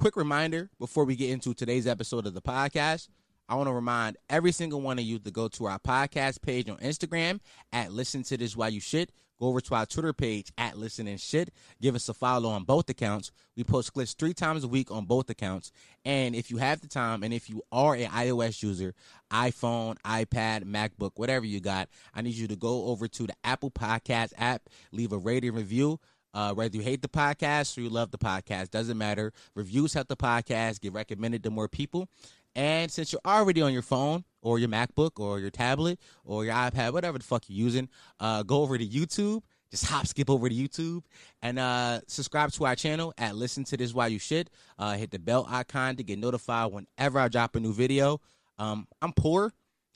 quick reminder before we get into today's episode of the podcast. I want to remind every single one of you to go to our podcast page on Instagram at Listen to This While You Shit. Go over to our Twitter page at Listen and Shit. Give us a follow on both accounts. We post clips three times a week on both accounts. And if you have the time, and if you are an iOS user, iPhone, iPad, MacBook, whatever you got, I need you to go over to the Apple Podcast app, leave a rating review. Uh, whether you hate the podcast or you love the podcast, doesn't matter. Reviews help the podcast get recommended to more people. And since you're already on your phone or your MacBook or your tablet or your iPad, whatever the fuck you're using, uh, go over to YouTube. Just hop, skip over to YouTube and uh, subscribe to our channel at Listen to This While You Shit. Uh, hit the bell icon to get notified whenever I drop a new video. Um, I'm poor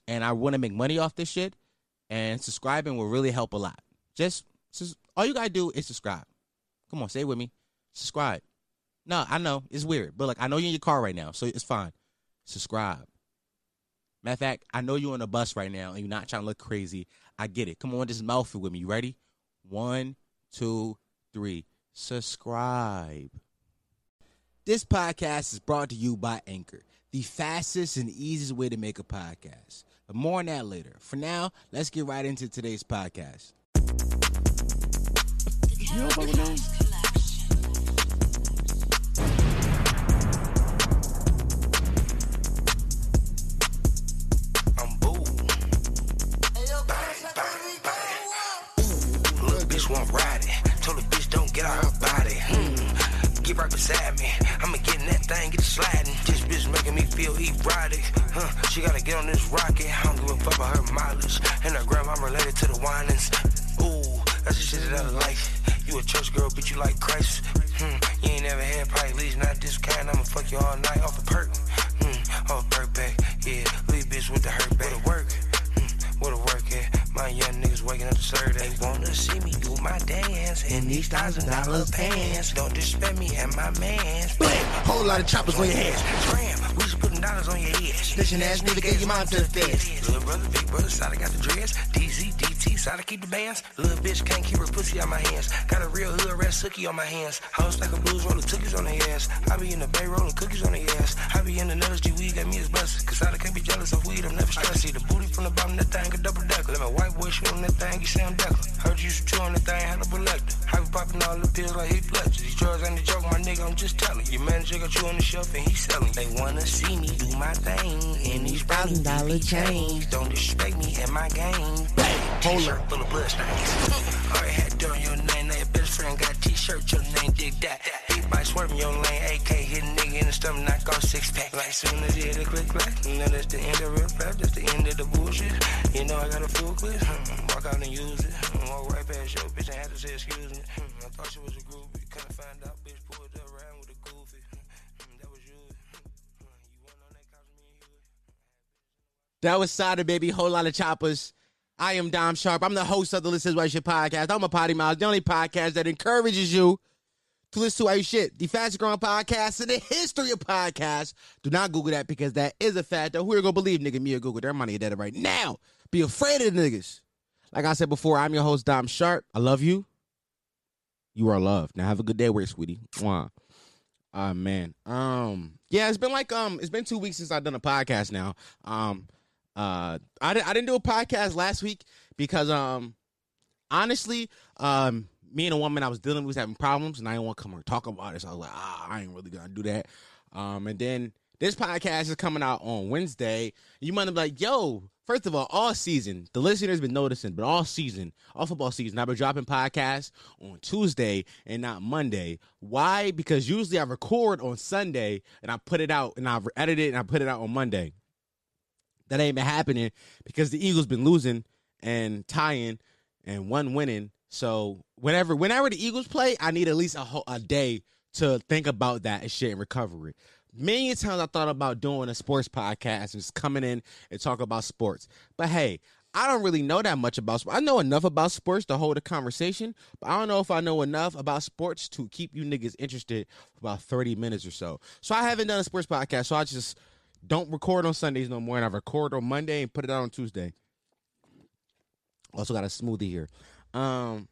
and I want to make money off this shit, and subscribing will really help a lot. Just, just all you gotta do is subscribe. Come on, say it with me. Subscribe. No, I know it's weird, but like I know you're in your car right now, so it's fine subscribe. Matter of fact, I know you're on a bus right now and you're not trying to look crazy. I get it. Come on, just mouth it with me. You ready? One, two, three. Subscribe. This podcast is brought to you by Anchor, the fastest and easiest way to make a podcast. But more on that later. For now, let's get right into today's podcast. You bitch want the bitch don't get her body. Get right beside me. I'ma get in that thing, get sliding. This bitch making me feel. Huh, she gotta get on this rocket. I don't give a fuck about her mileage. Grandma related to the. Ooh, that's the shit like. You a church girl, bitch, you like Christ. Hmm, you ain't never had probably least not this kind. I'ma fuck you all night off the perk. Hmm, off perk back. Yeah, leave bitch with the hurt back. What work? Hmm, what a work at? My young niggas waking up to serve. They wanna see me do my dance in these thousand dollar pants. Don't disrespect me and my mans. Blam! Whole lot of choppers on your head. Scram! We just putting dollars on your head. Snitching ass nigga gave your mom to the feds. Little brother, big brother, side I got the dreads. DZ, DT, side I keep the bands. Little bitch can't keep her pussy out my hands. Got a real hood red sookie on my hands. House like a blues rolling cookies on the ass. I be in the bay rolling cookies on the ass. I be in the nutters, G weed got me as busted. Cause I can't be jealous of weed, I'm never stressed. See the booty from the bottom, of that thing a double decker. Let my white boy shoot on that thing, you Sam Decker. Heard you shoot on that thing, had a selector. I be popping all the pills like he Fletcher. These drugs ain't a joke, my nigga, I'm just telling. Your manager got you on the shelf and he selling. They wanna see me do my thing in these thousand dollar chains. Don't disrespect me and my game. Bang, t-shirt full of blood stains. Your name, best friend got t-shirt, your name, that. Lane, AK hitting nigga in the stomach, knock off six pack. Like soon as you hit a you know that's the end of real rap, that's the end of the bullshit. You know I got a full clip, hmm, walk out and use it. Walk right past your bitch and had to say excuse me. Hmm, I thought she was a groupie, couldn't find out, bitch pulled up around with a goofy. Hmm? That was Sada Baby, whole lot of choppers. I am Dom Sharpe. I'm the host of the Listen Why Shit podcast. I'm a potty mouth, the only podcast that encourages you to listen to our shit. The fastest growing podcast in the history of podcasts. Do not Google that because that is a fact. Who are gonna believe nigga me or Google? Their money dead right now. Be afraid of the niggas. Like I said before, I'm your host Dom Sharpe. I love you. You are loved. Now have a good day, where sweetie. Mwah. Ah man. Um. Yeah, it's been like um. It's been two weeks since I've done a podcast now. Um. Uh. I didn't. I didn't do a podcast last week because um. Honestly, um. Me and a woman I was dealing with was having problems, and I didn't want to come and talk about it. So I was like, ah, I ain't really gonna do that. Um. And then this podcast is coming out on Wednesday. You might be like, yo. First of all, all season, the listeners been noticing, but all season, all football season, I've been dropping podcasts on Tuesday and not Monday. Why? Because usually I record on Sunday and I put it out and I edit it and I put it out on Monday. That ain't been happening because the Eagles been losing and tying and one winning. So whenever whenever the Eagles play, I need at least a whole, a day to think about that and shit and recover it. Many times I thought about doing a sports podcast and just coming in and talk about sports. But hey, I don't really know that much about sports. I know enough about sports to hold a conversation, but I don't know if I know enough about sports to keep you niggas interested for about 30 minutes or so. So I haven't done a sports podcast, so I just don't record on Sundays no more, and I record on Monday and put it out on Tuesday. Also got a smoothie here. Um,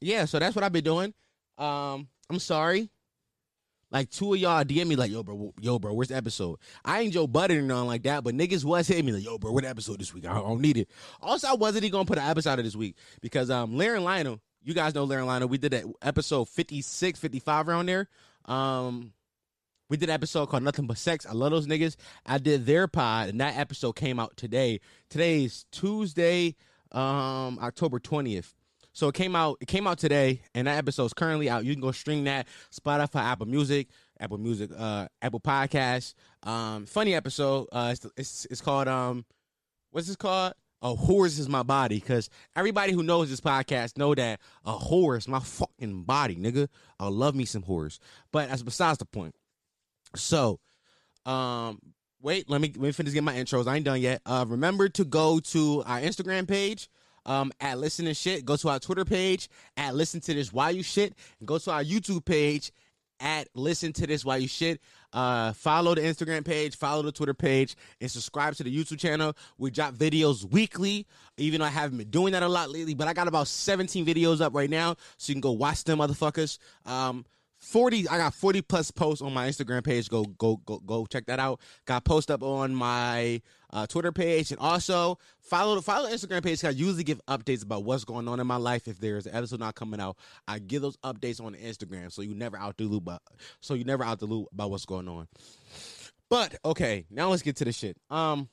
yeah, so that's what I've been doing. Um, I'm sorry. Like two of y'all DM me like, yo, bro, yo, bro, where's the episode? I ain't Joe Budden or nothing like that, but niggas was hitting me like, yo, bro, what episode this week? I don't need it. Also, I wasn't even gonna put an episode of this week because um Larry and Lionel, you guys know Larry and Lionel, we did that episode 56, 55 around there. Um we did an episode called Nothing But Sex. I love those niggas. I did their pod, and that episode came out today. Today is Tuesday, um, October 20th. So it came out. It came out today, and that episode is currently out. You can go stream that Spotify, Apple Music, Apple Music, uh, Apple Podcasts. Um, funny episode. Uh, it's, it's it's called um, what's this called? A horse is my body, because everybody who knows this podcast know that a horse, my fucking body, nigga. I love me some horse, but that's besides the point. So, um, wait, let me let me finish getting my intros. I ain't done yet. Uh, remember to go to our Instagram page um, at Listen to Shit. Go to our Twitter page at Listen to This Why You Shit. And go to our YouTube page at Listen to This Why You Shit. Uh, follow the Instagram page, follow the Twitter page, and subscribe to the YouTube channel. We drop videos weekly, even though I haven't been doing that a lot lately, but I got about 17 videos up right now, so you can go watch them, motherfuckers. Um, 40 i got 40 plus posts on my instagram page. Go go go go check that out. Got post up on my uh, twitter page. And also follow the follow the instagram page. I usually give updates about what's going on in my life. If there's an episode not coming out i give those updates on instagram. So you never out the loop but so you never out the loop about what's going on. But okay now let's get to the shit. Um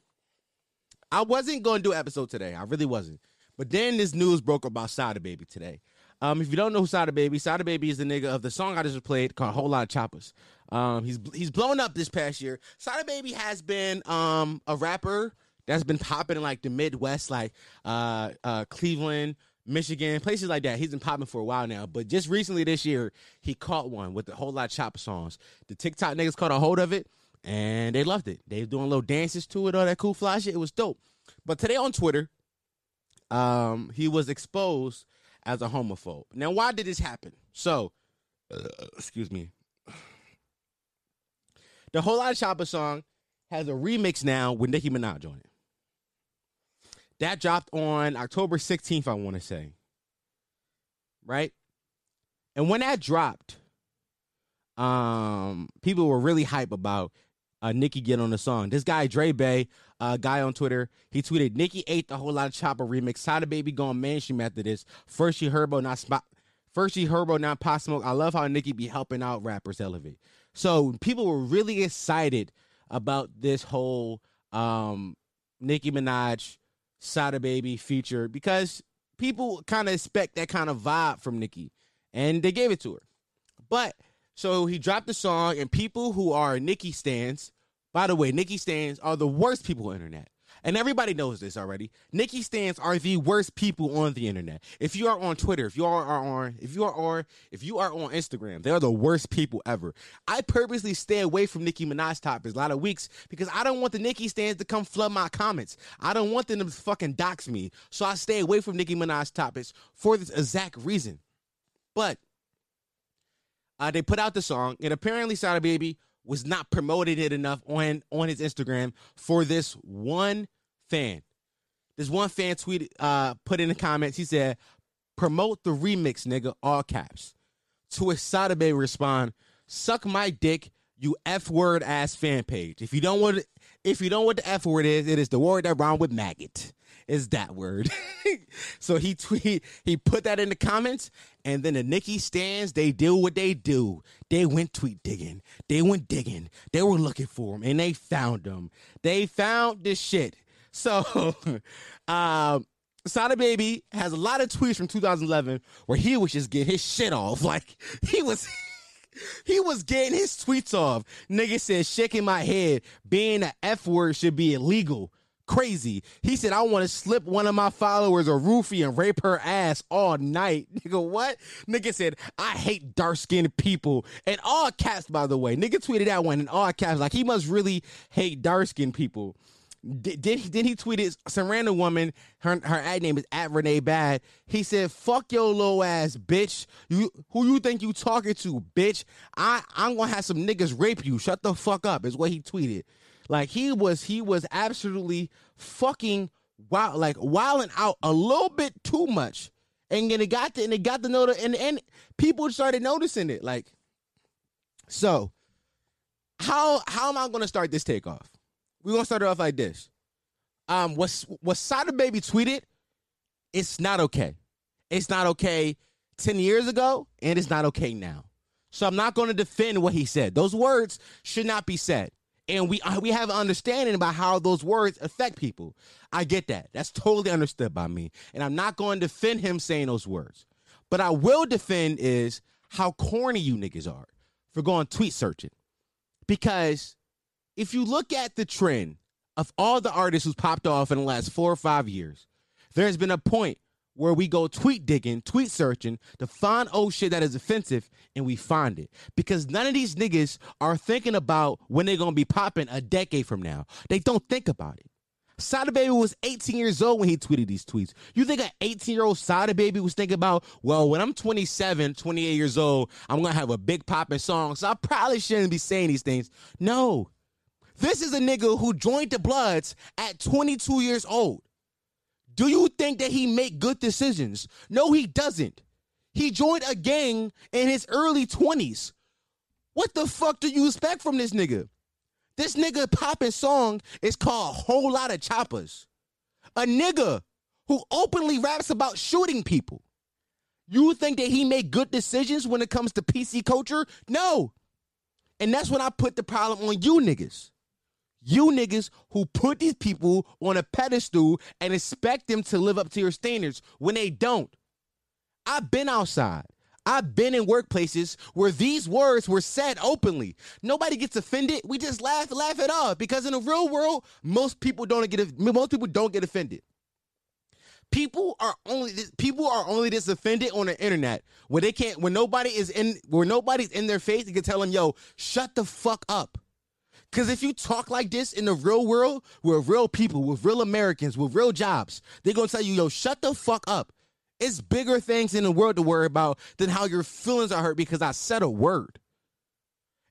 i wasn't going to do episode today. I really wasn't. But then this news broke about Sada Baby today. Um, if you don't know who Sada Baby, Sada Baby is the nigga of the song I just played called "Whole Lot of Choppers." Um, he's he's blown up this past year. Sada Baby has been um a rapper that's been popping in like the Midwest, like uh uh Cleveland, Michigan, places like that. He's been popping for a while now, but just recently this year he caught one with a whole lot of chopper songs. The TikTok niggas caught a hold of it and they loved it. They doing little dances to it, all that cool fly shit. It was dope. But today on Twitter, um, he was exposed as a homophobe. Now, why did this happen? So, uh, excuse me. The whole lot of Chopper song has a remix now with Nicki Minaj on it. That dropped on October 16th, I want to say. Right? And when that dropped, um, people were really hype about uh, Nicki get on the song. This guy, Dre Bay, uh, guy on Twitter, he tweeted, Nicki ate the whole lot of Chopper remix. Sada Baby going mainstream after this. First G Herbo, not spot. First G Herbo, not Pop Smoke. I love how Nicki be helping out rappers elevate. So people were really excited about this whole um, Nicki Minaj, Sada Baby feature because people kind of expect that kind of vibe from Nicki, and they gave it to her. But so he dropped the song, and people who are Nicki stands, by the way, Nicki stands are the worst people on the internet. And everybody knows this already. Nicki stands are the worst people on the internet. If you are on Twitter, if you are on, if you are on, if you are on Instagram, they are the worst people ever. I purposely stay away from Nicki Minaj topics a lot of weeks because I don't want the Nicki stands to come flood my comments. I don't want them to fucking dox me. So I stay away from Nicki Minaj topics for this exact reason. But uh, they put out the song, and apparently Sada Baby was not promoting it enough on on his Instagram for this one fan. This one fan tweeted, uh, put in the comments, he said, "Promote the remix, nigga," all caps. To which Sada Baby respond, "Suck my dick, you f word ass fan page. If you don't want, if you don't what the f word is, it is the word that rhymes with maggot." Is that word. so he tweet he put that in the comments, and then the Nicki stands, they do what they do. They went tweet digging. They went digging. They were looking for him and they found him. They found this shit. So um Sada Baby has a lot of tweets from 2011 where he was just getting his shit off. Like he was he was getting his tweets off. Nigga said, shaking my head, being an F word should be illegal crazy. He said, I want to slip one of my followers a roofie and rape her ass all night. Nigga, what? Nigga said, I hate dark skinned people. And all caps, by the way. Nigga tweeted that one in all caps. Like, he must really hate dark skinned people. Did, did he, did he tweeted some random woman, her her ad name is at Renee Bad. He said, Fuck your low ass bitch. You who you think you talking to, bitch? I, I'm gonna have some niggas rape you. Shut the fuck up, is what he tweeted. Like he was he was absolutely fucking wild like wilding out a little bit too much. And then it got to and it got to know and and people started noticing it. Like So, how how am I to start this takeoff? We're gonna start it off like this. Um, what's what Sada Baby tweeted? It's not okay. It's not okay ten years ago, and it's not okay now. So I'm not to defend what he said. Those words should not be said, and we we have an understanding about how those words affect people. I get that. That's totally understood by me, and I'm not going to defend him saying those words. But I will defend is how corny you niggas are for going tweet searching, because if you look at the trend of all the artists who's popped off in the last four or five years, there's been a point where we go tweet digging, tweet searching to find old shit that is offensive, and we find it. Because none of these niggas are thinking about when they're gonna be popping a decade from now. They don't think about it. Sada Baby was 18 years old when he tweeted these tweets. You think an 18 year old Sada Baby was thinking about, well, when I'm 27, 28 years old, I'm gonna have a big popping song, so I probably shouldn't be saying these things. No, this is a nigga who joined the Bloods at 22 years old. Do you think that he make good decisions? No, he doesn't. He joined a gang in his early 20s. What the fuck do you expect from this nigga? This nigga popping song is called Whole Lot of Choppers. A nigga who openly raps about shooting people. You think that he made good decisions when it comes to PC culture? No. And that's when I put the problem on you niggas. You niggas who put these people on a pedestal and expect them to live up to your standards when they don't. I've been outside. I've been in workplaces where these words were said openly. Nobody gets offended. We just laugh, laugh it off because in the real world, most people don't get most people don't get offended. People are only people are only this offended on the internet where they can't when nobody is in where nobody's in their face. You can tell them, "Yo, shut the fuck up." Because if you talk like this in the real world with real people, with real Americans, with real jobs, they're going to tell you, yo, shut the fuck up. It's bigger things in the world to worry about than how your feelings are hurt because I said a word.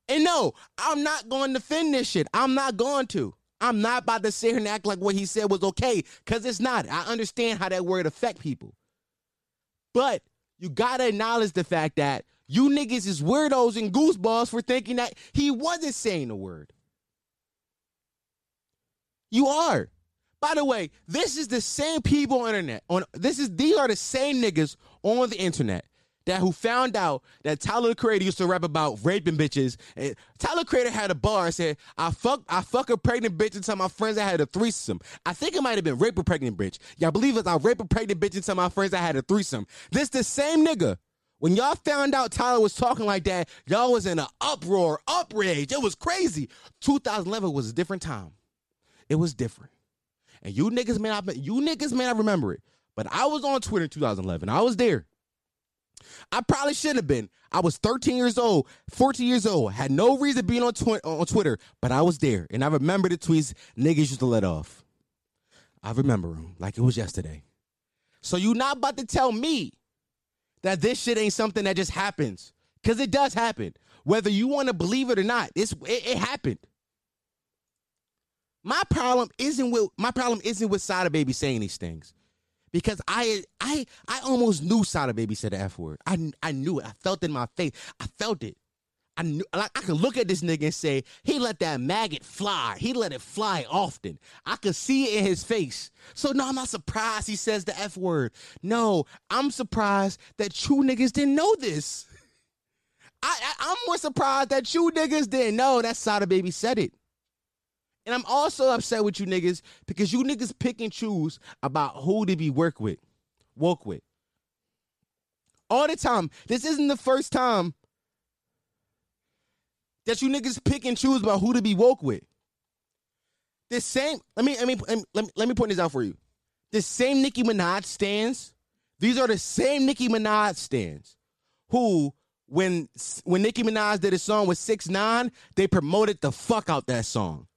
And no, I'm not going to defend this shit. I'm not going to. I'm not about to sit here and act like what he said was okay because it's not. I understand how that word affect people. But you got to acknowledge the fact that you niggas is weirdos and gooseballs for thinking that he wasn't saying the word. You are. By the way, this is the same people on internet. On this is these are the same niggas on the internet that who found out that Tyler the Creator used to rap about raping bitches. And Tyler Creator had a bar and said, "I fuck, I fuck a pregnant bitch and tell my friends I had a threesome." I think it might have been rape a pregnant bitch. Y'all believe it? I rape a pregnant bitch and tell my friends I had a threesome. This the same nigga. When y'all found out Tyler was talking like that, y'all was in an uproar, uprage. It was crazy. 2011 was a different time. It was different. And you niggas may not you niggas may not remember it, but I was on Twitter in 2011. I was there. I probably shouldn't have been. I was 13 years old, 14 years old, had no reason being on, twi- on Twitter, but I was there. And I remember the tweets niggas used to let off. I remember them like it was yesterday. So you not about to tell me that this shit ain't something that just happens. Cause it does happen. Whether you want to believe it or not, it's it, it happened. My problem isn't with my problem isn't with Sada Baby saying these things. Because I I I almost knew Sada Baby said the F word. I I knew it. I felt it in my face. I felt it. I knew like I could look at this nigga and say, he let that maggot fly. He let it fly often. I could see it in his face. So no, I'm not surprised he says the F word. No, I'm surprised that you niggas didn't know this. I, I am more surprised that you niggas didn't know that Sada Baby said it. And I'm also upset with you niggas because you niggas pick and choose about who to be work with, woke with. All the time. This isn't the first time that you niggas pick and choose about who to be woke with. The same, let me let me let me, let me point this out for you. The same Nicki Minaj stands. These are the same Nicki Minaj stands who when when Nicki Minaj did a song with Six Nine, they promoted the fuck out that song.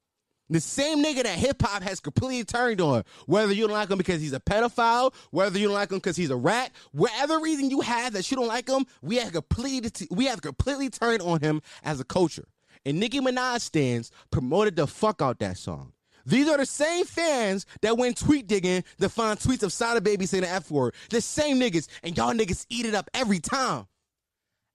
The same nigga that hip hop has completely turned on, whether you don't like him because he's a pedophile, whether you don't like him because he's a rat, whatever reason you have that you don't like him, we have completely we have completely turned on him as a culture. And Nicki Minaj stands promoted the fuck out that song. These are the same fans that went tweet digging to find tweets of Sada Baby saying the F word. The same niggas, and y'all niggas eat it up every time.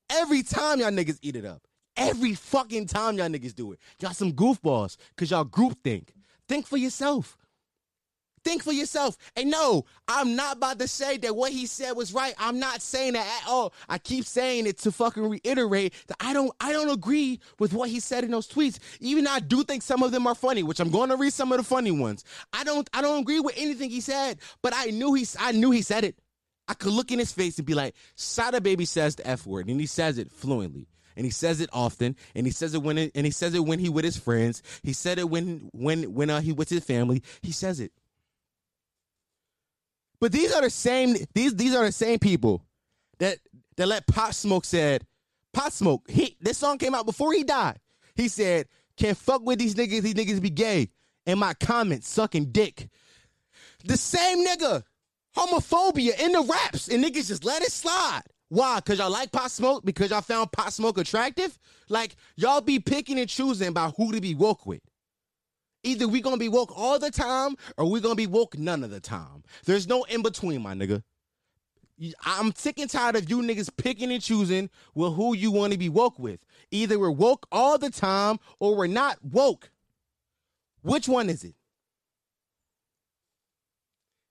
Every time y'all niggas eat it up. Every fucking time y'all niggas do it. Y'all some goofballs because y'all group think. Think for yourself. Think for yourself. And no, I'm not about to say that what he said was right. I'm not saying that at all. I keep saying it to fucking reiterate that I don't I don't agree with what he said in those tweets. Even I do think some of them are funny, which I'm going to read some of the funny ones. I don't I don't agree with anything he said, but I knew he I knew he said it. I could look in his face and be like, Sada Baby says the F word, and he says it fluently and he says it often, and he says it when and he says it when he with his friends. He said it when when when uh, he with his family. He says it. But these are the same these these are the same people that that let Pop Smoke said Pop Smoke. He this song came out before he died. He said, "Can't fuck with these niggas. These niggas be gay." And my comments sucking dick. The same nigga, homophobia in the raps, and niggas just let it slide. Why? Because y'all like Pop Smoke? Because y'all found Pop Smoke attractive? Like, y'all be picking and choosing about who to be woke with. Either we gonna be woke all the time or we gonna be woke none of the time. There's no in between, my nigga. I'm sick and tired of you niggas picking and choosing with who you want to be woke with. Either we're woke all the time or we're not woke. Which one is it?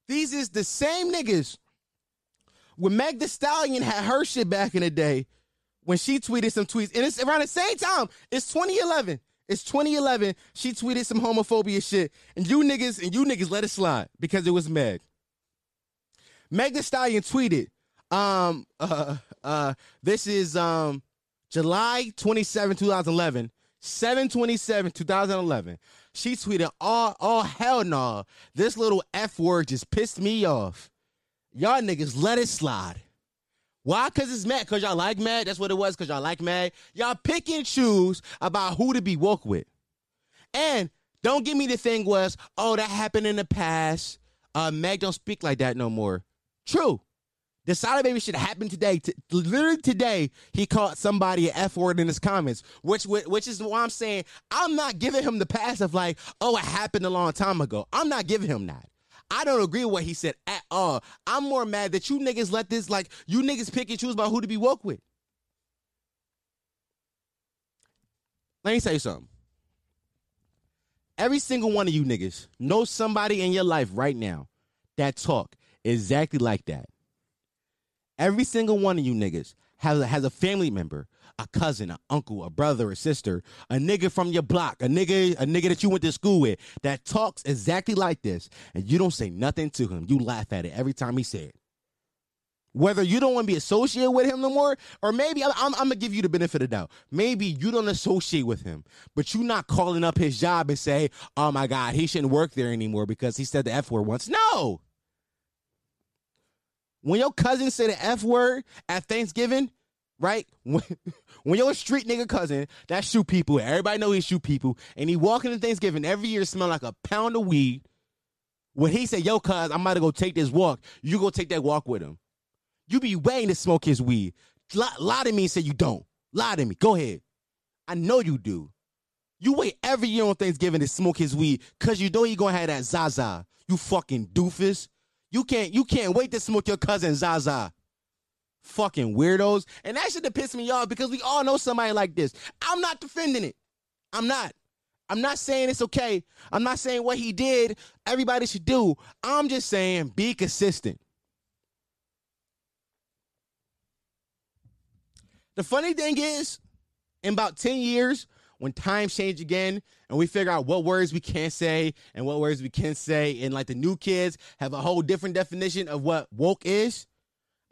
These is the same niggas. When Meg the Stallion had her shit back in the day, when she tweeted some tweets, and it's around the same time, it's 2011. It's 2011. She tweeted some homophobia shit, and you niggas and you niggas let it slide because it was Meg. Meg The Stallion tweeted, um, uh, uh, this is um, July 27, 2011, 727, 2011. She tweeted, "Oh, oh hell no! Nah. This little f word just pissed me off. Y'all niggas let it slide." Why? Because it's mad. Because y'all like mad. That's what it was. Because y'all like mad. Y'all pick and choose about who to be woke with. And don't give me the thing was, oh, that happened in the past. Uh, Meg don't speak like that no more. True. The Sada Baby shit happened today. T- literally today, he caught somebody an F word in his comments, which which is why I'm saying I'm not giving him the pass of like, oh, it happened a long time ago. I'm not giving him that. I don't agree with what he said at all. I'm more mad that you niggas let this, like, you niggas pick and choose about who to be woke with. Let me tell you something. Every single one of you niggas know somebody in your life right now that talk exactly like that. Every single one of you niggas has a, has a family member a cousin, an uncle, a brother, a sister, a nigga from your block, a nigga, a nigga that you went to school with that talks exactly like this, and you don't say nothing to him. You laugh at it every time he said it. Whether you don't want to be associated with him no more, or maybe I'm, I'm, gonna give you the benefit of the doubt. Maybe you don't associate with him, but you not calling up his job and say, "Oh my God, he shouldn't work there anymore because he said the f word once." No. When your cousin said the f word at Thanksgiving, right? When, when you're a street nigga cousin that shoot people, everybody know he shoot people, and he walking to Thanksgiving every year smell like a pound of weed. When he say, "Yo, cuz I'm about to go take this walk," you go take that walk with him. You be waiting to smoke his weed. Lie, lie to me and say you don't. Lie to me. Go ahead. I know you do. You wait every year on Thanksgiving to smoke his weed because you know he gonna have that Zaza. You fucking doofus. You can't you can't wait to smoke your cousin Zaza fucking weirdos. And that should have pissed me off because we all know somebody like this. I'm not defending it. I'm not. I'm not saying it's okay. I'm not saying what he did, everybody should do. I'm just saying be consistent. The funny thing is, in about 10 years, when times change again and we figure out what words we can't say and what words we can say, and like the new kids have a whole different definition of what woke is,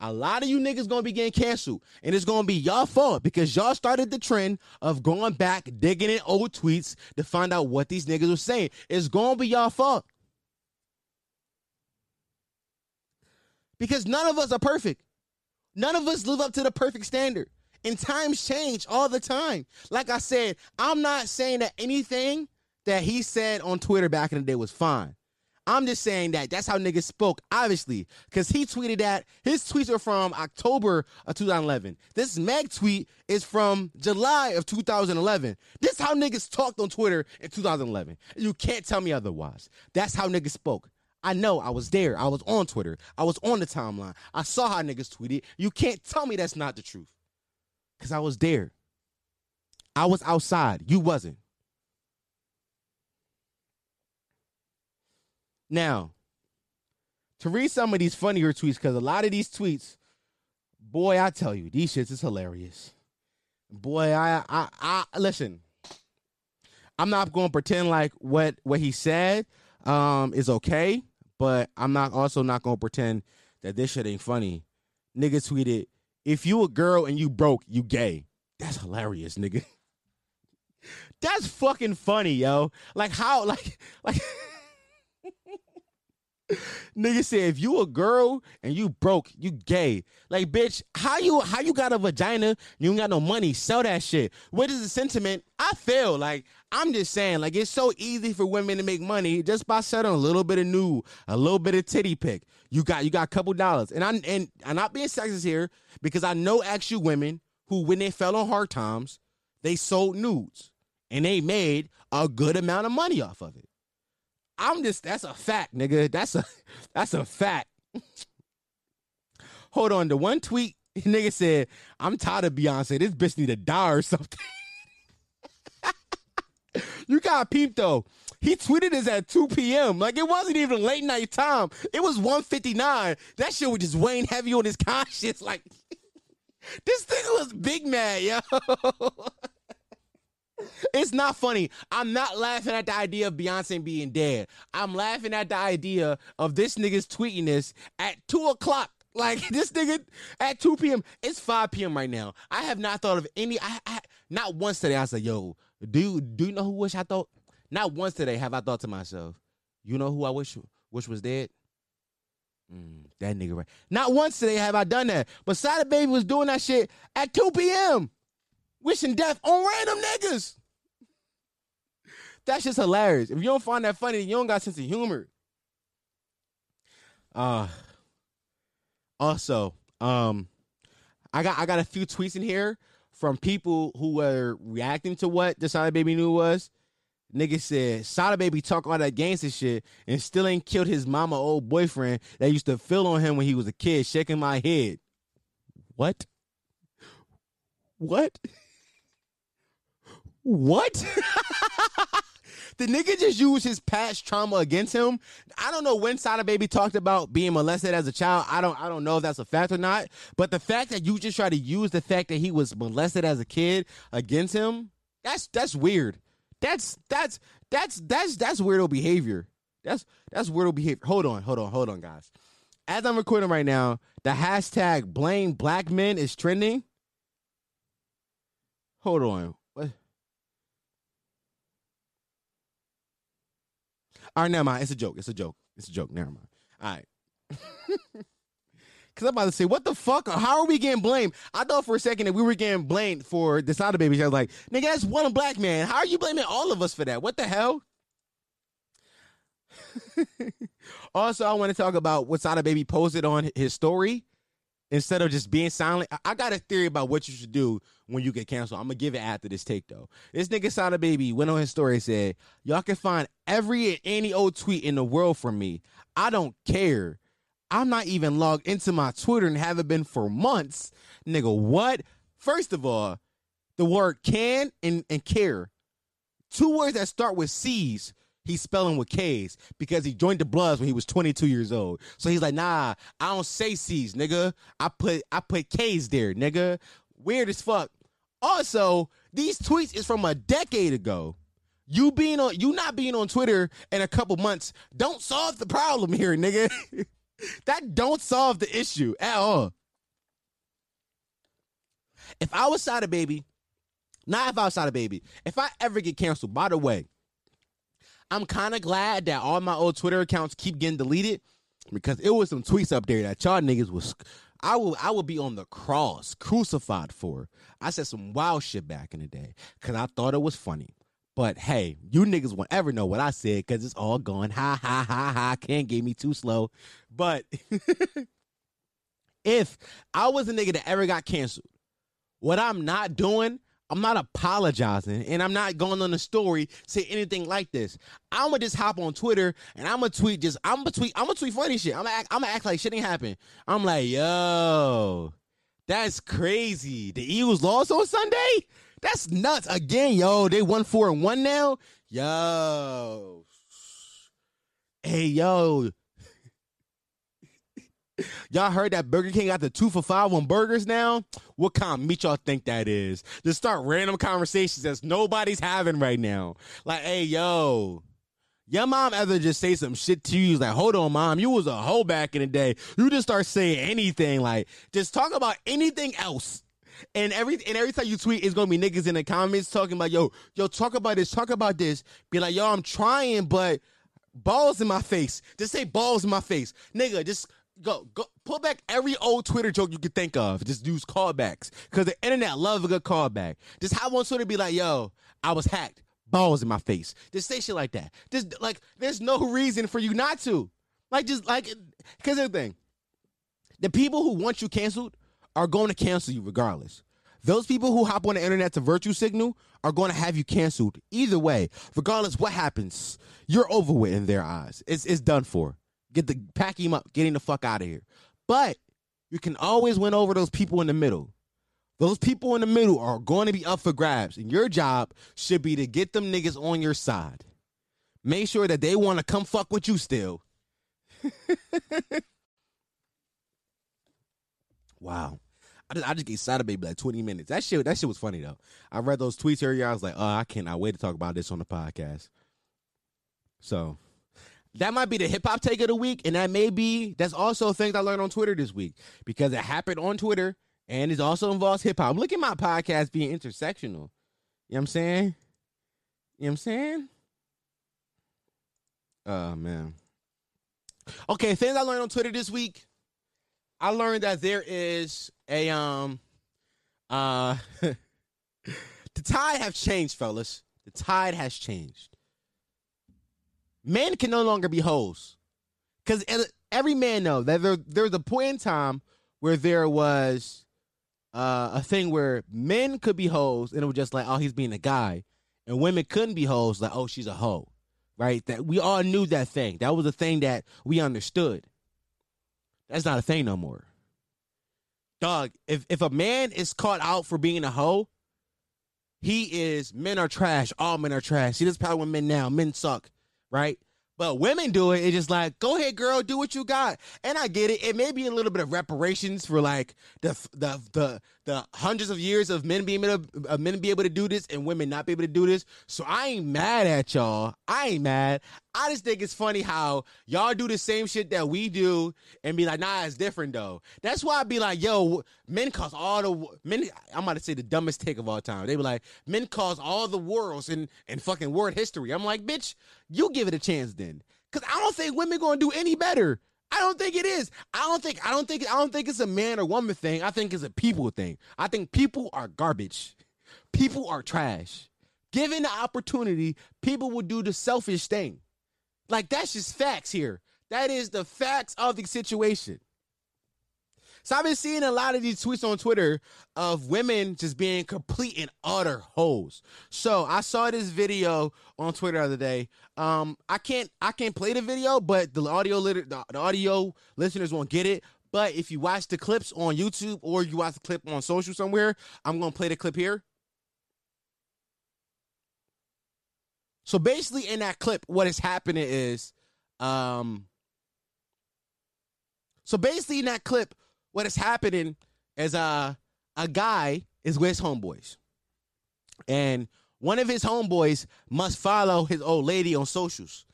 a lot of you niggas gonna be getting canceled. And it's gonna be y'all fault because y'all started the trend of going back, digging in old tweets to find out what these niggas were saying. It's gonna be y'all fault. Because none of us are perfect. None of us live up to the perfect standard. And times change all the time. Like I said, I'm not saying that anything that he said on Twitter back in the day was fine. I'm just saying that that's how niggas spoke, obviously, because he tweeted that his tweets are from October of 2011. This Meg tweet is from July of 2011. This how niggas talked on Twitter in 2011. You can't tell me otherwise. That's how niggas spoke. I know I was there. I was on Twitter. I was on the timeline. I saw how niggas tweeted. You can't tell me that's not the truth. Because I was there. I was outside. You wasn't. Now, to read some of these funnier tweets, because a lot of these tweets, boy, I tell you, these shits is hilarious. Boy, I I I listen. I'm not going to pretend like what what he said um is okay, but I'm not also not going to pretend that this shit ain't funny. Nigga tweeted, "If you a girl and you broke, you gay." That's hilarious, nigga. That's fucking funny, yo. Like how like like Nigga said if you a girl and you broke, you gay. Like bitch, how you how you got a vagina? You ain't got no money. Sell that shit. What is the sentiment? I feel like I'm just saying, like it's so easy for women to make money just by selling a little bit of nude, a little bit of titty pic. You got you got a couple dollars, and I and I'm not being sexist here because I know actual women who, when they fell on hard times, they sold nudes and they made a good amount of money off of it. I'm just that's a fact, nigga. That's a that's a fact. Hold on, the one tweet nigga said, "I'm tired of Beyonce. This bitch need to die or something." you got peep though. He tweeted this at 2 p.m. Like it wasn't even late night time. It was 1:59. That shit was just weighing heavy on his conscience. Like this nigga was big mad, yo. It's not funny. I'm not laughing at the idea of Beyonce being dead. I'm laughing at the idea of this nigga's tweeting this at two o'clock. Like this nigga at 2 p.m. It's 5 p.m. right now. I have not thought of any. I, I not once today. I said, "Yo, do do you know who wish I thought?" Not once today have I thought to myself, "You know who I wish wish was dead." Mm, that nigga right. Not once today have I done that. But Sada Baby was doing that shit at 2 p.m. Wishing death on random niggas. That's just hilarious. If you don't find that funny, you don't got sense of humor. Uh also, um I got I got a few tweets in here from people who were reacting to what the Sada Baby knew was. Nigga said Sada Baby talk all that gangster shit and still ain't killed his mama old boyfriend that used to feel on him when he was a kid, shaking my head. What? What? What? the nigga just used his past trauma against him. I don't know when Sada Baby talked about being molested as a child. I don't I don't know if that's a fact or not. But the fact that you just try to use the fact that he was molested as a kid against him, that's that's weird. That's that's that's that's that's weirdo behavior. That's that's weirdo behavior. Hold on, hold on, hold on, guys. As I'm recording right now, the hashtag blame black men is trending. Hold on. All right, never mind. It's a joke. It's a joke. It's a joke. Never mind. All right. Cause I'm about to say, what the fuck? How are we getting blamed? I thought for a second that we were getting blamed for the Sada baby. I was like, nigga, that's one black man. How are you blaming all of us for that? What the hell? also, I want to talk about what Sada baby posted on his story instead of just being silent. I got a theory about what you should do when you get canceled. I'm gonna give it after this take though. This nigga Sada Baby went on his story and said, Y'all can find every and any old tweet in the world from me. I don't care. I'm not even logged into my Twitter and haven't been for months. Nigga, what? First of all, the word can and, and care. Two words that start with C's he's spelling with K's because he joined the Bloods when he was 22 years old. So he's like, nah, I don't say C's, nigga. I put I put K's there, nigga. Weird as fuck. Also, these tweets is from a decade ago. You being on you not being on Twitter in a couple months don't solve the problem here, nigga. that don't solve the issue at all. If I was Sada Baby, not if I was Sada Baby, if I ever get canceled, by the way, I'm kind of glad that all my old Twitter accounts keep getting deleted because it was some tweets up there that y'all niggas was I will I will be on the cross crucified for. I said some wild shit back in the day because I thought it was funny. But hey, you niggas won't ever know what I said because it's all gone. Ha ha ha ha. Can't get me too slow. But if I was a nigga that ever got canceled, what I'm not doing I'm not apologizing and I'm not going on the story say anything like this. I'm gonna just hop on Twitter and I'm gonna tweet just I'm gonna tweet I'm gonna tweet funny shit. I'm gonna act, I'm gonna act like shit ain't happened. I'm like, yo, that's crazy. The Eagles lost on Sunday. That's nuts. Again, yo, they won four and one now. Yo. Hey, yo. Y'all heard that Burger King got the two for five on burgers now? What kind of meat y'all think that is? Just start random conversations that nobody's having right now. Like, hey, yo, your mom ever just say some shit to you? Like, hold on, mom, you was a hoe back in the day. You just start saying anything, like, just talk about anything else. And every and every time you tweet, it's gonna be niggas in the comments talking about, yo, yo, talk about this, talk about this. Be like, yo, I'm trying, but balls in my face. Just say balls in my face, nigga. Just go go pull back every old Twitter joke you could think of. Just use callbacks because the internet loves a good callback. Just have one Twitter be like, "Yo, I was hacked." Balls in my face. Just say shit like that. Just like there's no reason for you not to. Like just like because the thing, the people who want you canceled are going to cancel you regardless. Those people who hop on the internet to virtue signal are going to have you canceled either way, regardless what happens. You're over with in their eyes. It's it's done for. Get the pack him up, getting the fuck out of here. But you can always win over those people in the middle. Those people in the middle are going to be up for grabs, and your job should be to get them niggas on your side. Make sure that they want to come fuck with you still. wow. I just, I just get excited, baby, like 20 minutes. That shit, that shit was funny though. I read those tweets earlier. I was like, oh, I cannot wait to talk about this on the podcast. So that might be the hip hop take of the week, and that may be that's also things I learned on Twitter this week because it happened on Twitter and it also involves hip hop. Look at my podcast being intersectional. You know what I'm saying? You know what I'm saying? Oh man. Okay, things I learned on Twitter this week. I learned that there is a um uh the tide have changed, fellas. The tide has changed men can no longer be hoes. Because every man know that there, there was a point in time where there was uh, a thing where men could be hoes and it was just like, oh, he's being a guy. And women couldn't be hoes like, oh, she's a hoe. Right? That we all knew that thing. That was a thing that we understood. That's not a thing no more. Dog, if, if a man is caught out for being a hoe, he is men are trash. All men are trash. See this power with men now. Men suck right? But women do it. It's just like, go ahead, girl, do what you got. And I get it. It may be a little bit of reparations for like the the the the hundreds of years of men being able to, uh, men be able to do this and women not be able to do this. So I ain't mad at y'all. I ain't mad. I just think it's funny how y'all do the same shit that we do and be like, nah, it's different though. That's why I be like, yo, men cause all the men. I'm about to say the dumbest take of all time. They be like, men cause all the worlds in in fucking world history. I'm like, bitch, you give it a chance then, because I don't think women gonna do any better. I don't think it is. I don't think I don't think I don't think it's a man or woman thing. I think it's a people thing. I think people are garbage. People are trash. Given the opportunity, people will do the selfish thing. Like that's just facts here. That is the facts of the situation. So I've been seeing a lot of these tweets on Twitter of women just being complete and utter hoes. So I saw this video on Twitter the other day. Um, I can't I can't play the video, but the audio the, the audio listeners won't get it. But if you watch the clips on YouTube or you watch the clip on social somewhere, I'm gonna play the clip here. So basically, in that clip, what is happening is, um, so basically in that clip, what is happening is uh, a guy is with his homeboys. And one of his homeboys must follow his old lady on socials.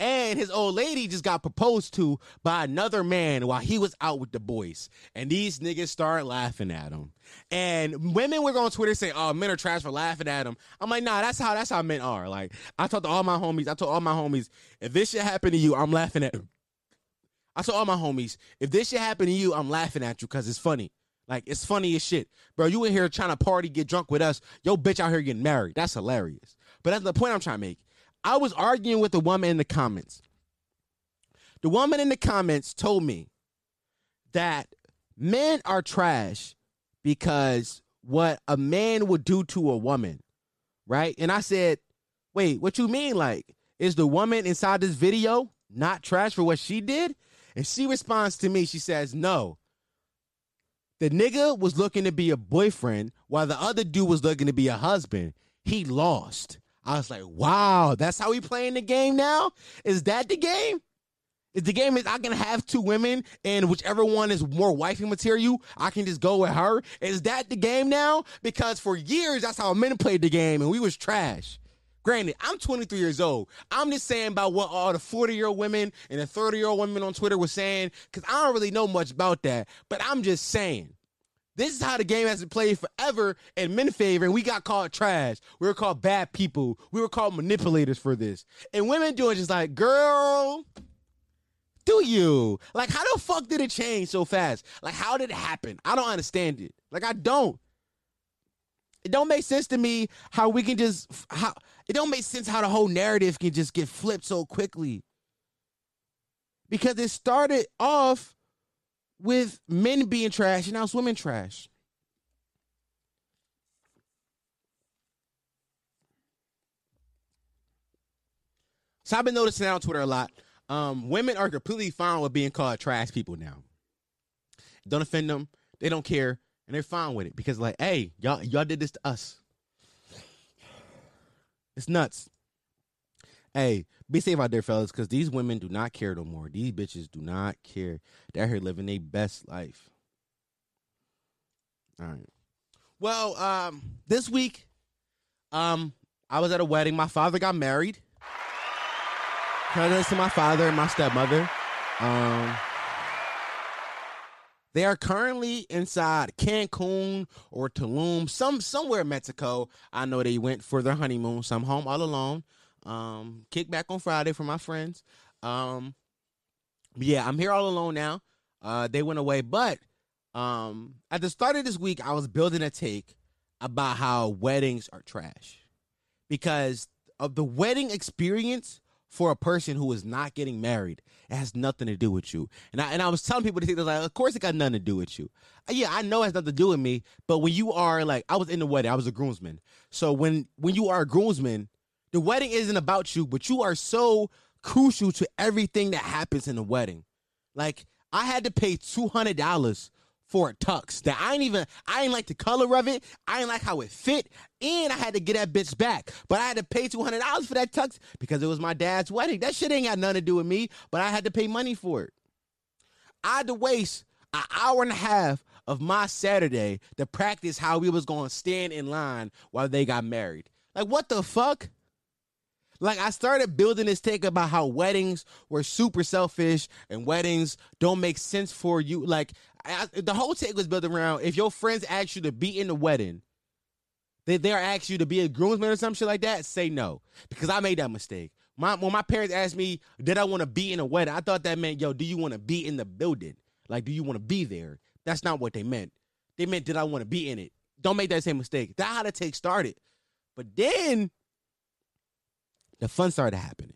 And his old lady just got proposed to by another man while he was out with the boys. And these niggas start laughing at him. And women were on Twitter saying, "Oh, men are trash for laughing at him." I'm like, "Nah, that's how that's how men are." Like, I told all my homies, I told all my homies, if this shit happen to you, I'm laughing at. I told all my homies, if this shit happen to you, I'm laughing at you because it's funny. Like it's funny as shit, bro. You in here trying to party, get drunk with us. Yo, bitch out here getting married. That's hilarious. But that's the point I'm trying to make. I was arguing with the woman in the comments. The woman in the comments told me that men are trash because what a man would do to a woman, right? And I said, wait, what you mean? Like, is the woman inside this video not trash for what she did? And she responds to me, she says, no. the nigga was looking to be a boyfriend while the other dude was looking to be a husband. He lost. I was like, wow, that's how we playing the game now? Is that the game? Is the game is I can have two women and whichever one is more wifey material, I can just go with her. Is that the game now? Because for years that's how men played the game and we was trash. Granted, I'm 23 years old. I'm just saying about what all the 40 year old women and the 30 year old women on Twitter were saying because I don't really know much about that. But I'm just saying. This is how the game has been played forever in men favor, and we got called trash. We were called bad people. We were called manipulators for this. And women doing just like, girl, do you? Like, how the fuck did it change so fast? Like, how did it happen? I don't understand it. Like, I don't. It don't make sense to me how we can just how it don't make sense how the whole narrative can just get flipped so quickly. Because it started off with men being trash and now it's women trash. So I've been noticing that on Twitter a lot. Um, women are completely fine with being called trash people now. Don't offend them. They don't care, and they're fine with it because, like, hey, y'all, y'all did this to us. It's nuts. Hey, be safe out there, fellas, because these women do not care no more. These bitches do not care. They're here living their best life. All right. Well, um, this week, um, I was at a wedding. My father got married. Credits to my father and my stepmother. Um, they are currently inside Cancun or Tulum, some somewhere in Mexico. I know they went for their honeymoon, so I'm home all alone. Um, kick back on Friday for my friends. Um, yeah, I'm here all alone now. Uh, they went away, but um, at the start of this week, I was building a take about how weddings are trash because of the wedding experience for a person who is not getting married. It has nothing to do with you. And I and I was telling people to think like, of course it got nothing to do with you. Uh, yeah, I know it has nothing to do with me. But when you are like, I was in the wedding, I was a groomsman. So when when you are a groomsman, the wedding isn't about you, but you are so crucial to everything that happens in the wedding. Like I had to pay two hundred dollars for a tux that I ain't even I ain't like the color of it. I ain't like how it fit, and I had to get that bitch back. But I had to pay two hundred dollars for that tux because it was my dad's wedding. That shit ain't got nothing to do with me, but I had to pay money for it. I had to waste an hour and a half of my Saturday to practice how we was gonna stand in line while they got married. Like what the fuck? Like I started building this take about how weddings were super selfish and weddings don't make sense for you. Like I, the whole take was built around if your friends ask you to be in the wedding, they they're ask you to be a groomsman or some shit like that. Say no because I made that mistake. My when my parents asked me did I want to be in a wedding, I thought that meant yo, do you want to be in the building? Like, do you want to be there? That's not what they meant. They meant did I want to be in it? Don't make that same mistake. That's how the take started. But then the fun started happening.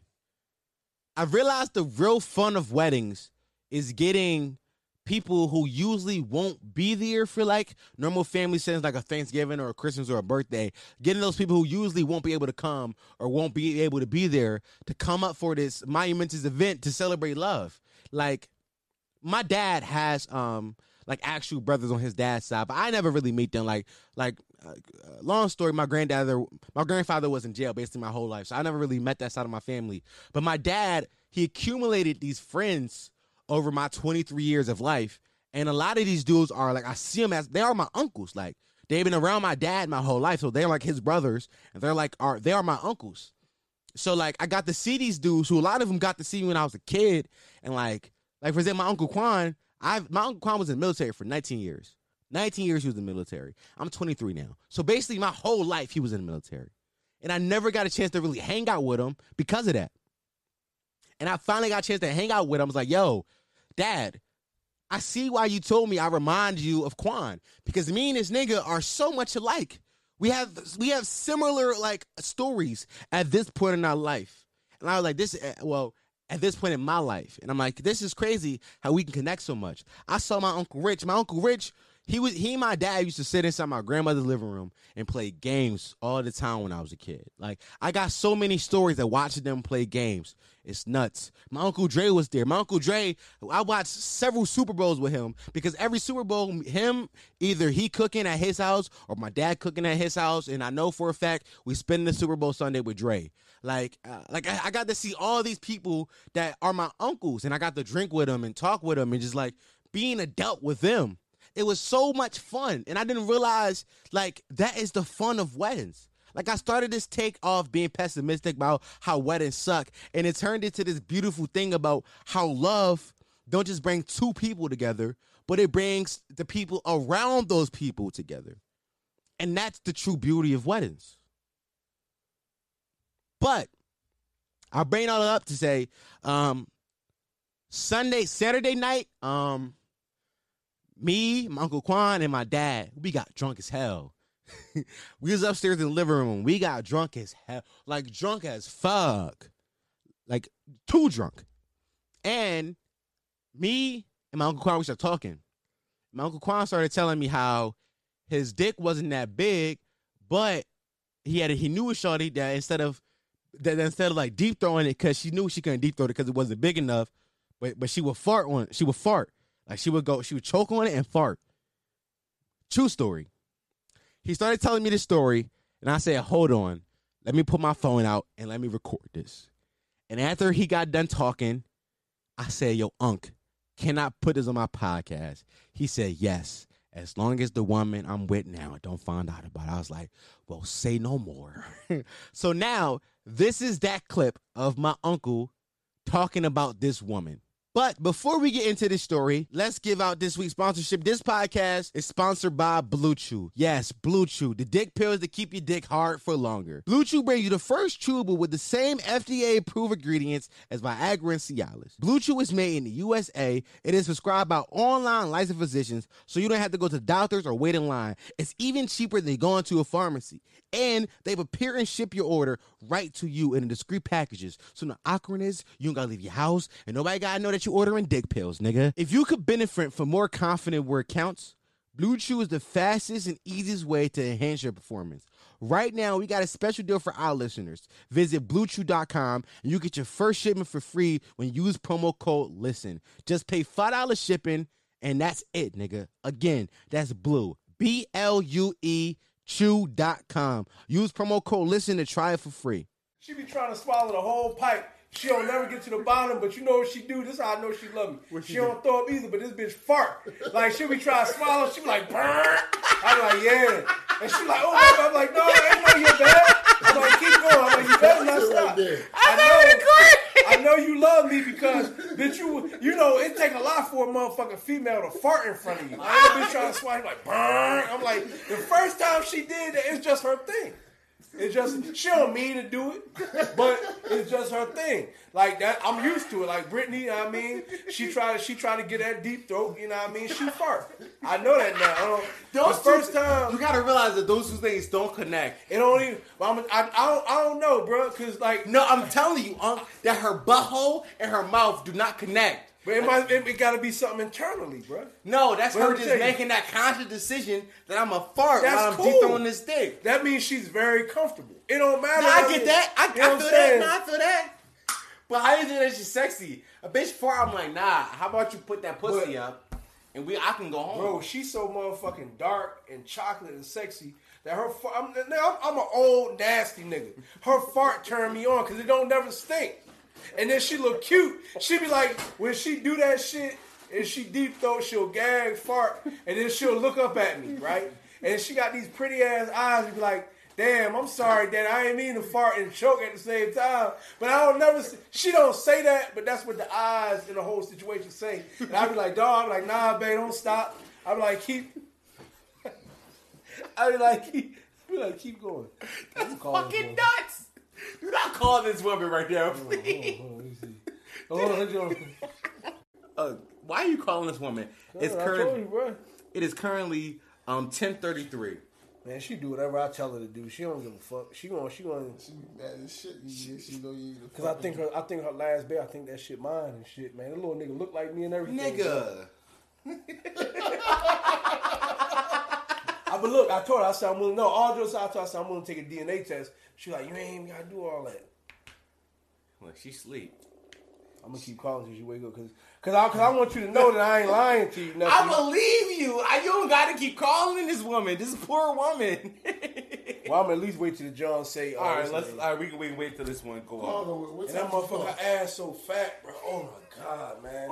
I realized the real fun of weddings is getting people who usually won't be there for like normal family settings like a Thanksgiving or a Christmas or a birthday, getting those people who usually won't be able to come or won't be able to be there to come up for this monumentous event to celebrate love. Like my dad has um like actual brothers on his dad's side, but I never really meet them. Like like uh, long story, my granddad, my grandfather was in jail basically my whole life, so I never really met that side of my family. But my dad, he accumulated these friends over my 23 years of life. And a lot of these dudes are like, I see them as they are my uncles. Like they've been around my dad my whole life. So they're like his brothers and they're like, are, they are my uncles. So like I got to see these dudes who a lot of them got to see me when I was a kid. And like, like for example, my uncle Quan, I've my uncle Quan was in the military for 19 years. 19 years he was in the military. I'm 23 now. So basically my whole life he was in the military. And I never got a chance to really hang out with him because of that. And I finally got a chance to hang out with him. I was like, yo, dad, I see why you told me I remind you of Quan. Because me and this nigga are so much alike. We have we have similar like stories at this point in our life. And I was like, this eh, well, at this point in my life. And I'm like, this is crazy how we can connect so much. I saw my Uncle Rich. My Uncle Rich, He was he and my dad used to sit inside my grandmother's living room and play games all the time when I was a kid. Like I got so many stories of watching them play games. It's nuts. My uncle Dre was there. My uncle Dre, I watched several Super Bowls with him because every Super Bowl, him either he cooking at his house or my dad cooking at his house, and I know for a fact we spend the Super Bowl Sunday with Dre. Like, uh, like I, I got to see all these people that are my uncles, and I got to drink with them and talk with them, and just like being adult with them it was so much fun. And I didn't realize like that is the fun of weddings. Like I started this take off being pessimistic about how weddings suck, and it turned into this beautiful thing about how love don't just bring two people together, but it brings the people around those people together. And that's the true beauty of weddings. But I bring all that up to say, um, Sunday, Saturday night, um, me, my Uncle Quan, and my dad, we got drunk as hell. we was upstairs in the living room. We got drunk as hell. Like drunk as fuck. Like too drunk. And me and my Uncle Quan, we started talking. My Uncle Quan started telling me how his dick wasn't that big, but he had a, he knew a shorty that instead of that instead of like deep throwing it because she knew she couldn't deep throw it because it wasn't big enough, but but she would fart on it. She would fart. Like she would go, she would choke on it and fart. True story. He started telling me this story, and I said, Hold on, let me put my phone out and let me record this. And after he got done talking, I said, Yo, Unc, can I put this on my podcast? He said, Yes, as long as the woman I'm with now don't find out about it. I was like, Well, say no more. so now, this is that clip of my uncle talking about this woman. But before we get into this story, let's give out this week's sponsorship. This podcast is sponsored by Blue Chew. Yes, Blue Chew, the dick pills that keep your dick hard for longer. Blue Chew brings you the first chewable with the same FDA approved ingredients as Viagra and Cialis. Blue Chew is made in the USA. It is prescribed by online licensed physicians, so you don't have to go to doctors or wait in line. It's even cheaper than going to a pharmacy. And they prepare and ship your order right to you in discreet packages. So no is you don't gotta leave your house, and nobody gotta know that you're ordering dick pills, nigga. If you could benefit from more confident word counts, Blue Chew is the fastest and easiest way to enhance your performance. Right now, we got a special deal for our listeners. Visit bluechew.com and you get your first shipment for free when you use promo code LISTEN. Just pay $5 shipping and that's it, nigga. Again, that's blue. B L U E chew.com. Use promo code LISTEN to try it for free. She be trying to swallow the whole pipe. She don't never get to the bottom, but you know what she do? This is how I know she love me. she, don't throw up either, but this bitch fart. Like she be trying to swallow, she be like, burn. I'm like, yeah. And she like, oh my God. I'm like, no, I ain't know you're bad. I'm like, keep going. I'm like, you better not stop. I know, I know you love me because bitch, you you know it take a lot for a motherfucking female to fart in front of you. I ain't bitch trying to swipe like burn. I'm like, the first time she did it's just her thing. It's just she don't mean to do it, but it's just her thing. Like that, I'm used to it. Like Brittany, I mean, she tried she tried to get that deep throat. You know what I mean? She fart. I know that now. Those the first two, time you gotta realize that those two things don't connect. It don't even. I'm, I, I don't I don't know, bro. Cause like no, I'm telling you, um, that her butthole and her mouth do not connect. But it might it, it got to be something internally, bro. No, that's her just making that conscious decision that I'm a fart that's while I'm cool. deep on this dick. That means she's very comfortable. It don't matter. No, I get that. I, I feel that. No, I feel that. But how you think that she's sexy? A bitch fart. I'm like, nah. How about you put that pussy but, up, and we I can go home. Bro, she's so motherfucking dark and chocolate and sexy that her fart. I'm, I'm, I'm an old nasty nigga. Her fart turned me on because it don't never stink and then she look cute. She be like, when she do that shit and she deep throat, she'll gag, fart, and then she'll look up at me, right? And she got these pretty ass eyes and be like, damn, I'm sorry, Dad. I ain't mean to fart and choke at the same time. But I don't never, she don't say that, but that's what the eyes in the whole situation say. And I be like, dog, I'm like, nah, babe, don't stop. I be like, keep, I be like, keep, be like, keep going. That's fucking nuts. Do not call this woman right now, please. Oh, oh, oh, uh, why are you calling this woman? It's currently. It is currently um ten thirty three. Man, she do whatever I tell her to do. She don't give a fuck. She going she going she mad as shit. She, she know you. Cause I think her I think her last bit I think that shit mine and shit, man. That little nigga look like me and everything. Nigga. I but look, I told her I said I'm willing. No, all jokes aside, I told her I said I'm willing to take a DNA test. She like, you ain't even gotta do all that. Look, she sleep. I'm gonna keep calling till you wake up, cause, cause I, cause I want you to know that I ain't lying to you. I believe you. I, you don't got to keep calling this woman. This poor woman. Well, I'm gonna at least wait till the John say. Oh, all right, let's. name. All right, we can wait, wait till this one go Hold on. on, what- what And that time is it? motherfucker ass so fat, bro. Oh my god, man.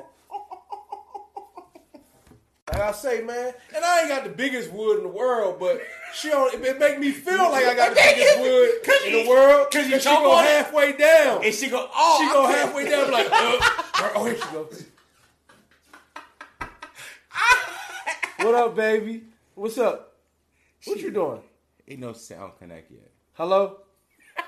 Like I say, man, and I ain't got the biggest wood in the world, but she don't. It, it make me feel like I got the biggest wood in the world. 'Cause you she go on it. halfway down. And she go, oh, she I go can't- halfway down, like, uh, oh, here she goes. what up, baby? What's up? What you doing? Ain't no sound connect yet. Hello?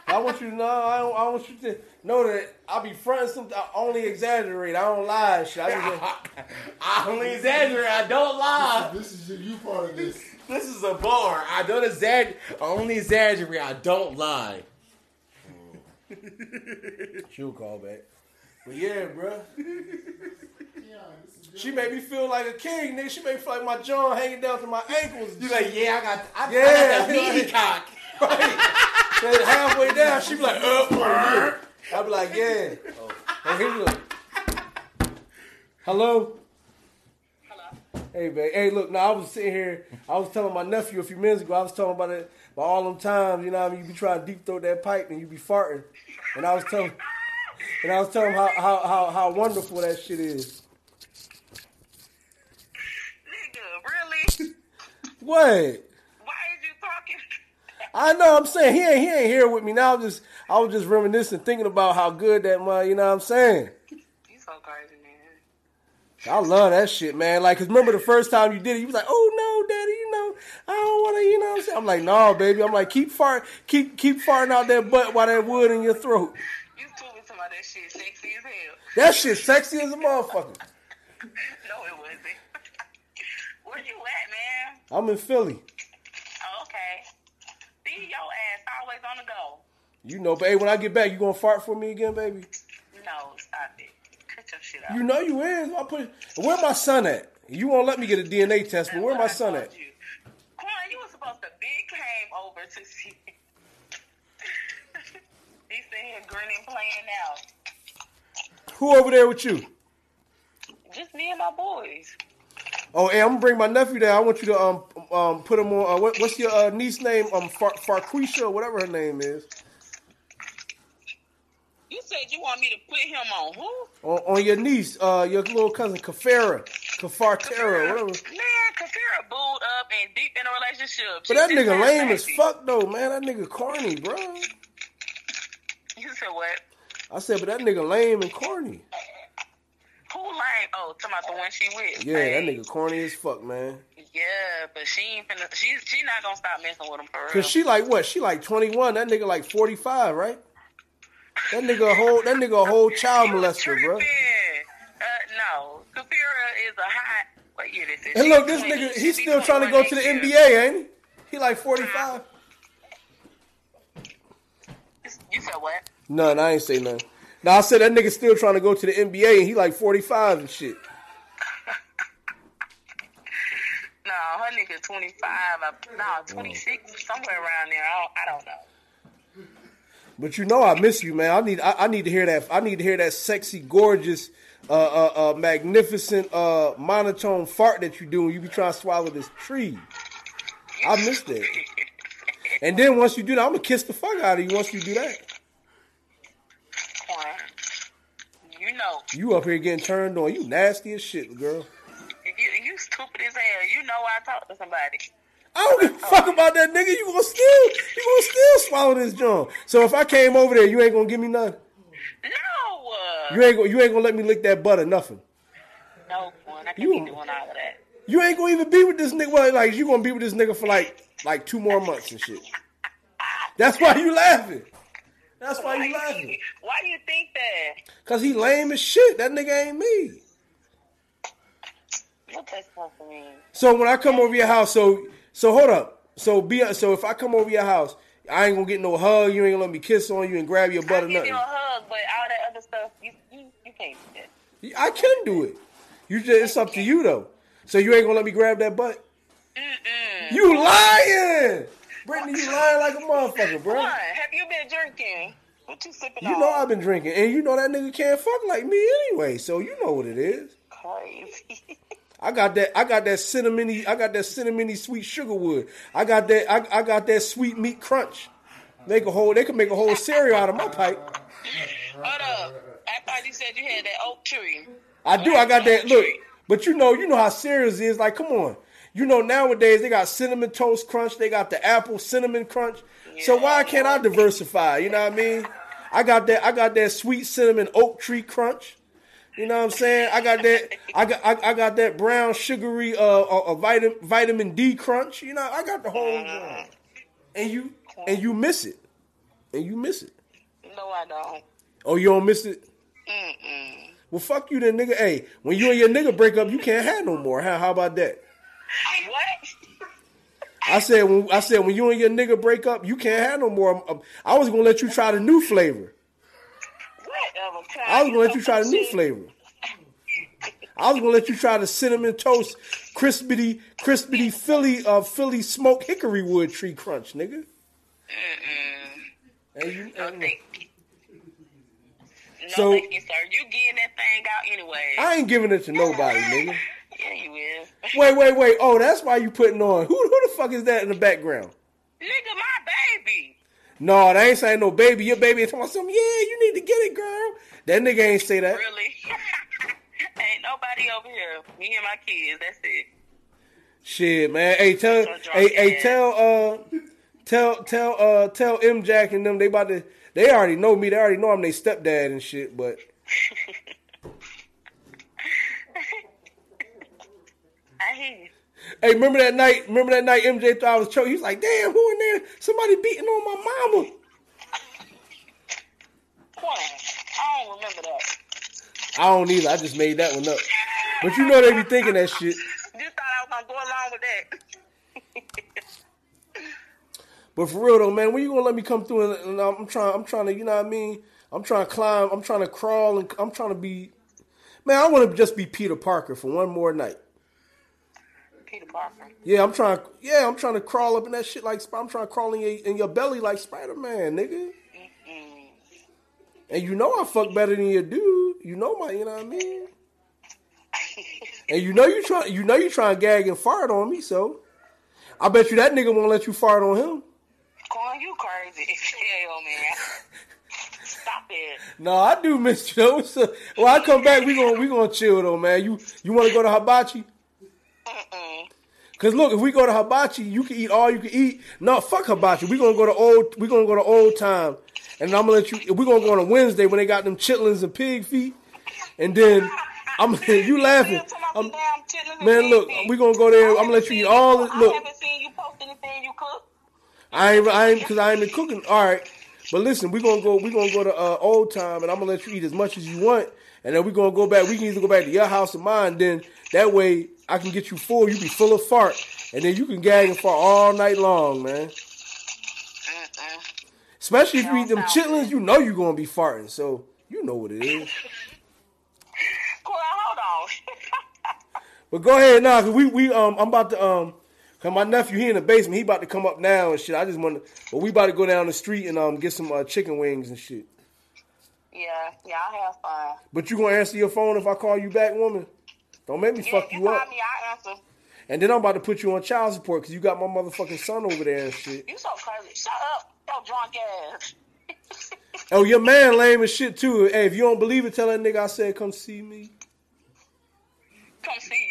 I want you to know. I, don't, I want you to know that I be fronting some. I only exaggerate. I don't lie. Shit. I just, I only exaggerate. I don't lie. This is you, you part of this. This is a bar. I don't exaggerate. I only exaggerate. I don't lie. she'll call back. But yeah, bro. Yeah, She made me feel like a king, nigga. She made me feel like my jaw hanging down to my ankles. and You like, yeah, I got, I, Yeah. I got that meaty cock. Then halfway down, she be like, uh, I be like, yeah. Oh, oh here you go. Hello? Hey, man. Hey, look, now I was sitting here, I was telling my nephew a few minutes ago, I was talking about it, about all them times, you know what I mean? You be trying to deep throat that pipe and you be farting. And I was telling, and I was telling him how, how, how, how wonderful that shit is. Nigga, really? What? Why is you talking? I know. I'm saying he ain't he ain't here with me now. I'm just I was just reminiscing, thinking about how good that man. You know what I'm saying? You so crazy, man. I love that shit, man. Like, cause remember the first time you did it, you was like, "Oh no, daddy, you know, I don't want to," you know. what I'm saying? I'm like, "No, baby." I'm like, "Keep fart, keep keep farting out that butt while that wood in your throat." You told me about that shit sexy as hell. That shit sexy as a motherfucker. No, it wasn't. Where you at, man? I'm in Philly. See, your ass always on the go. You know, but hey, when I get back, you gonna fart for me again, baby? No, stop it. Cut your shit out. You know you is. I put. Where my son at? You won't let me get a DNA test, but where my son at? Quan, you were supposed to big came over to see. He's sitting here grinning, playing out. Who over there with you? Just me and my boys. Oh, hey, I'm gonna bring my nephew there. I want you to um um put him on. Uh, what, what's your uh, niece name? Um, Far, Farquisha, or whatever her name is. You said you want me to put him on who? On, on your niece, uh, your little cousin Kafara, Kafartera, whatever. Man, Kafira booed up and deep in a relationship. But that She nigga lame as fuck though, man. That nigga corny, bro. You said what? I said, but that nigga lame and corny. Lame? Oh, talking about the one she with. Yeah, that nigga corny as fuck, man. Yeah, but she ain't finna. She's she not gonna stop messing with him for real. Cause she like what? She like 21. That nigga like 45, right? That nigga a whole that nigga a whole child molester, bro. Uh, no, Kafira is a hot. What year this is? And look, this 20. nigga, he's still trying to go to the year. NBA, ain't he? He like 45. You said what? None, I ain't say nothing. Now I said that nigga still trying to go to the NBA and he like 45 and shit. No, her nigga 25. uh, No, 26, somewhere around there. I don't, I don't know. But you know I miss you, man. I need I, I need to hear that I need to hear that sexy, gorgeous, uh uh, uh magnificent uh monotone fart that you do when you be trying to swallow this tree. I miss that. And then once you do that, I'm gonna kiss the fuck out of you once you do that. Quan, You know, You up here getting turned on. You nasty as shit, girl. you, you stupid as hell. You know I talk to somebody. I don't give a oh. fuck about that nigga. You gonna still you gonna still swallow this joint. So if I came over there, you ain't gonna give me none. No, You ain't gonna you ain't gonna let me lick that butt or nothing. no, I can't You- be doing all of that. You ain't gonna even be with this nigga. Well, like you gonna be with this nigga for like like two more months and shit. That's why you laughing. That's why you laughing. Why do you think that? Cause he lame as shit. That nigga ain't me. What that supposed to mean? So when I come over your house, so so hold up. So be so if I come over your house, I ain't gonna get no hug. You ain't gonna let me kiss on you and grab your butt I'll or nothing. you a hug, but all that other stuff, you you, you can't do that. I can do it. You just it's up to you though. So you ain't gonna let me grab that butt. Mm-mm. You lying, Brittany? You lying like a motherfucker, bro. What? Have you been drinking? What you sipping You on? know I've been drinking, and you know that nigga can't fuck like me anyway. So you know what it is. crazy. I got that. I got that cinnamony. I got that cinnamony sweet sugar wood. I got that. I, I got that sweet meat crunch. Make a whole. They can make a whole cereal out of my pipe. Hold up. I thought you said you had that oak tree. I do. I got that. Look, but you know, you know how cereals is. Like, come on. You know nowadays they got cinnamon toast crunch. They got the apple cinnamon crunch. So why can't I diversify? You know what I mean? I got that. I got that sweet cinnamon oak tree crunch. You know what I'm saying? I got that. I got. I, I got that brown sugary uh, uh, uh vitamin vitamin D crunch. You know, I got the whole. joint. And you and you miss it, and you miss it. No, I don't. Oh, you don't miss it? Mm-mm. Well, fuck you, then, nigga. Hey, when you and your nigga break up, you can't have no more. How, how about that? What? I said when I said when you and your nigga break up, you can't have no more. Um, I was gonna let you try the new flavor. Whatever. I was gonna let you try the new flavor. I was gonna let you try the cinnamon toast, crispity, crispity Philly, uh, Philly smoke hickory wood tree crunch, nigga. And you, No, thank you. No, So- thank you, sir. You getting that thing out anyway. I ain't giving it to nobody, nigga. Yeah, you is. Wait, wait, wait. Oh, that's why you putting on. Who, who the fuck is that in the background? Nigga, my baby. No, they ain't saying no baby. Your baby is talking about something. Yeah, you need to get it, girl. That nigga ain't say that. Really? Ain't nobody over here. Me and my kids. That's it. Shit, man. Hey, tell, So hey, hey, tell, uh, tell, tell, uh, tell M Jack and them. They about to. They already know me. They already know I'm their stepdad and shit. But I hear you. Hey, remember that night? Remember that night? MJ thought I was choking. He was like, "Damn, who in there? Somebody beating on my mama." I don't remember that. I don't either. I just made that one up. But you know they be thinking that shit. Just thought I was gonna go along with that. But for real though, man, when you gonna let me come through and, and I'm trying, I'm trying to, you know what I mean? I'm trying to climb, I'm trying to crawl, and I'm trying to be, man, I want to just be Peter Parker for one more night. Peter Parker. Yeah, I'm trying, yeah, I'm trying to crawl up in that shit like, I'm trying to crawl in your, in your belly like Spider Man, nigga. And you know I fuck better than you do. You know my, you know what I mean? And you know you try, you know you trying to gag and fart on me, so I bet you that nigga won't let you fart on him. Calling you crazy. Hell, man. Stop it. No, I do miss you. though. Well, I come back. We gonna we gonna chill though, man. You you want to go to Hibachi? Cause look, if we go to Hibachi, you can eat all you can eat. No, fuck Hibachi. We gonna go to old. We gonna go to old time, and I'm gonna let you. We gonna go on a Wednesday when they got them chitlins and pig feet, and then I'm you laughing. Still talking about I'm- the damn chitlins and man, look, we gonna go there. I'm gonna let you eat all. I Look, haven't seen you post anything you cook. I ain't, I ain't, cause I ain't been cooking. All right, but listen, we gonna go, we gonna go to uh, old time, and I'm gonna let you eat as much as you want, and then we gonna go back. We can either go back to your house or mine. Then that way, I can get you full. You be full of fart, and then you can gag and fart all night long, man. Mm-mm. Especially if you eat them chitlins, you know you're gonna be farting. So you know what it is. Hold on. But go ahead now, cause we we um I'm about to um. Cause my nephew he in the basement, he about to come up now and shit. I just want to, but we about to go down the street and um get some uh, chicken wings and shit. yeah, y'all have fun. But you gonna answer your phone if I call you back, woman? Don't make me Yeah, fuck you you up. me. And then I'm about to put you on child support because you got my motherfucking son over there and shit. You so crazy. Shut up, yo drunk ass. Oh, your man lame as shit too. Hey, if you don't believe it, tell that nigga I said come see me. Come see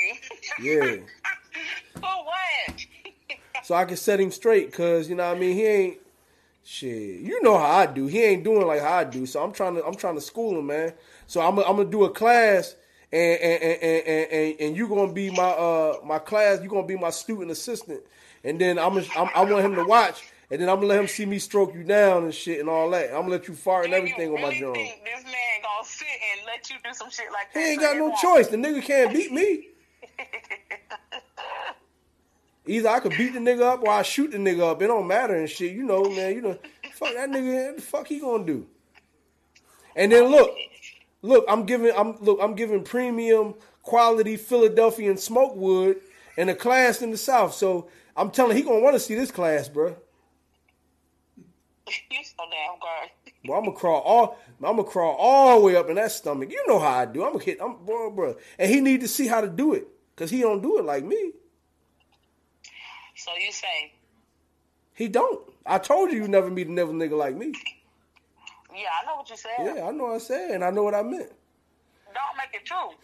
you. Yeah. For what? so I can set him straight because you know what I mean. He ain't shit. You know how I do. He ain't doing like how I do. So I'm trying to I'm trying to school him, man. So I'm I'm gonna do a class. And and, and, and, and and you gonna be my uh my class. You gonna be my student assistant, and then I'm, I'm I want him to watch, and then I'm gonna let him see me stroke you down and shit and all that. I'm gonna let you fart and Do everything on my joint. think this man gonna sit and let you do some shit like that. He ain't got no choice. The nigga can't beat me. Either I could beat the nigga up or I shoot the nigga up. It don't matter and shit. You know, man. You know, fuck that nigga. What the fuck he gonna do? And then look, look. I'm giving. I'm look. I'm giving premium quality Philadelphian smoke wood, and a class in the South. So I'm telling he gonna want to see this class, bro. You so damn good. Well, I'm gonna crawl all. I'm gonna crawl all the way up in that stomach. You know how I do. I'm gonna hit. I'm bro, oh, bro. And he need to see how to do it, cause he don't do it like me. So you say, He don't. I told you you never meet another nigga like me. Yeah, I know what you said. Yeah, I know what I said, and I know what I meant. Don't make it true.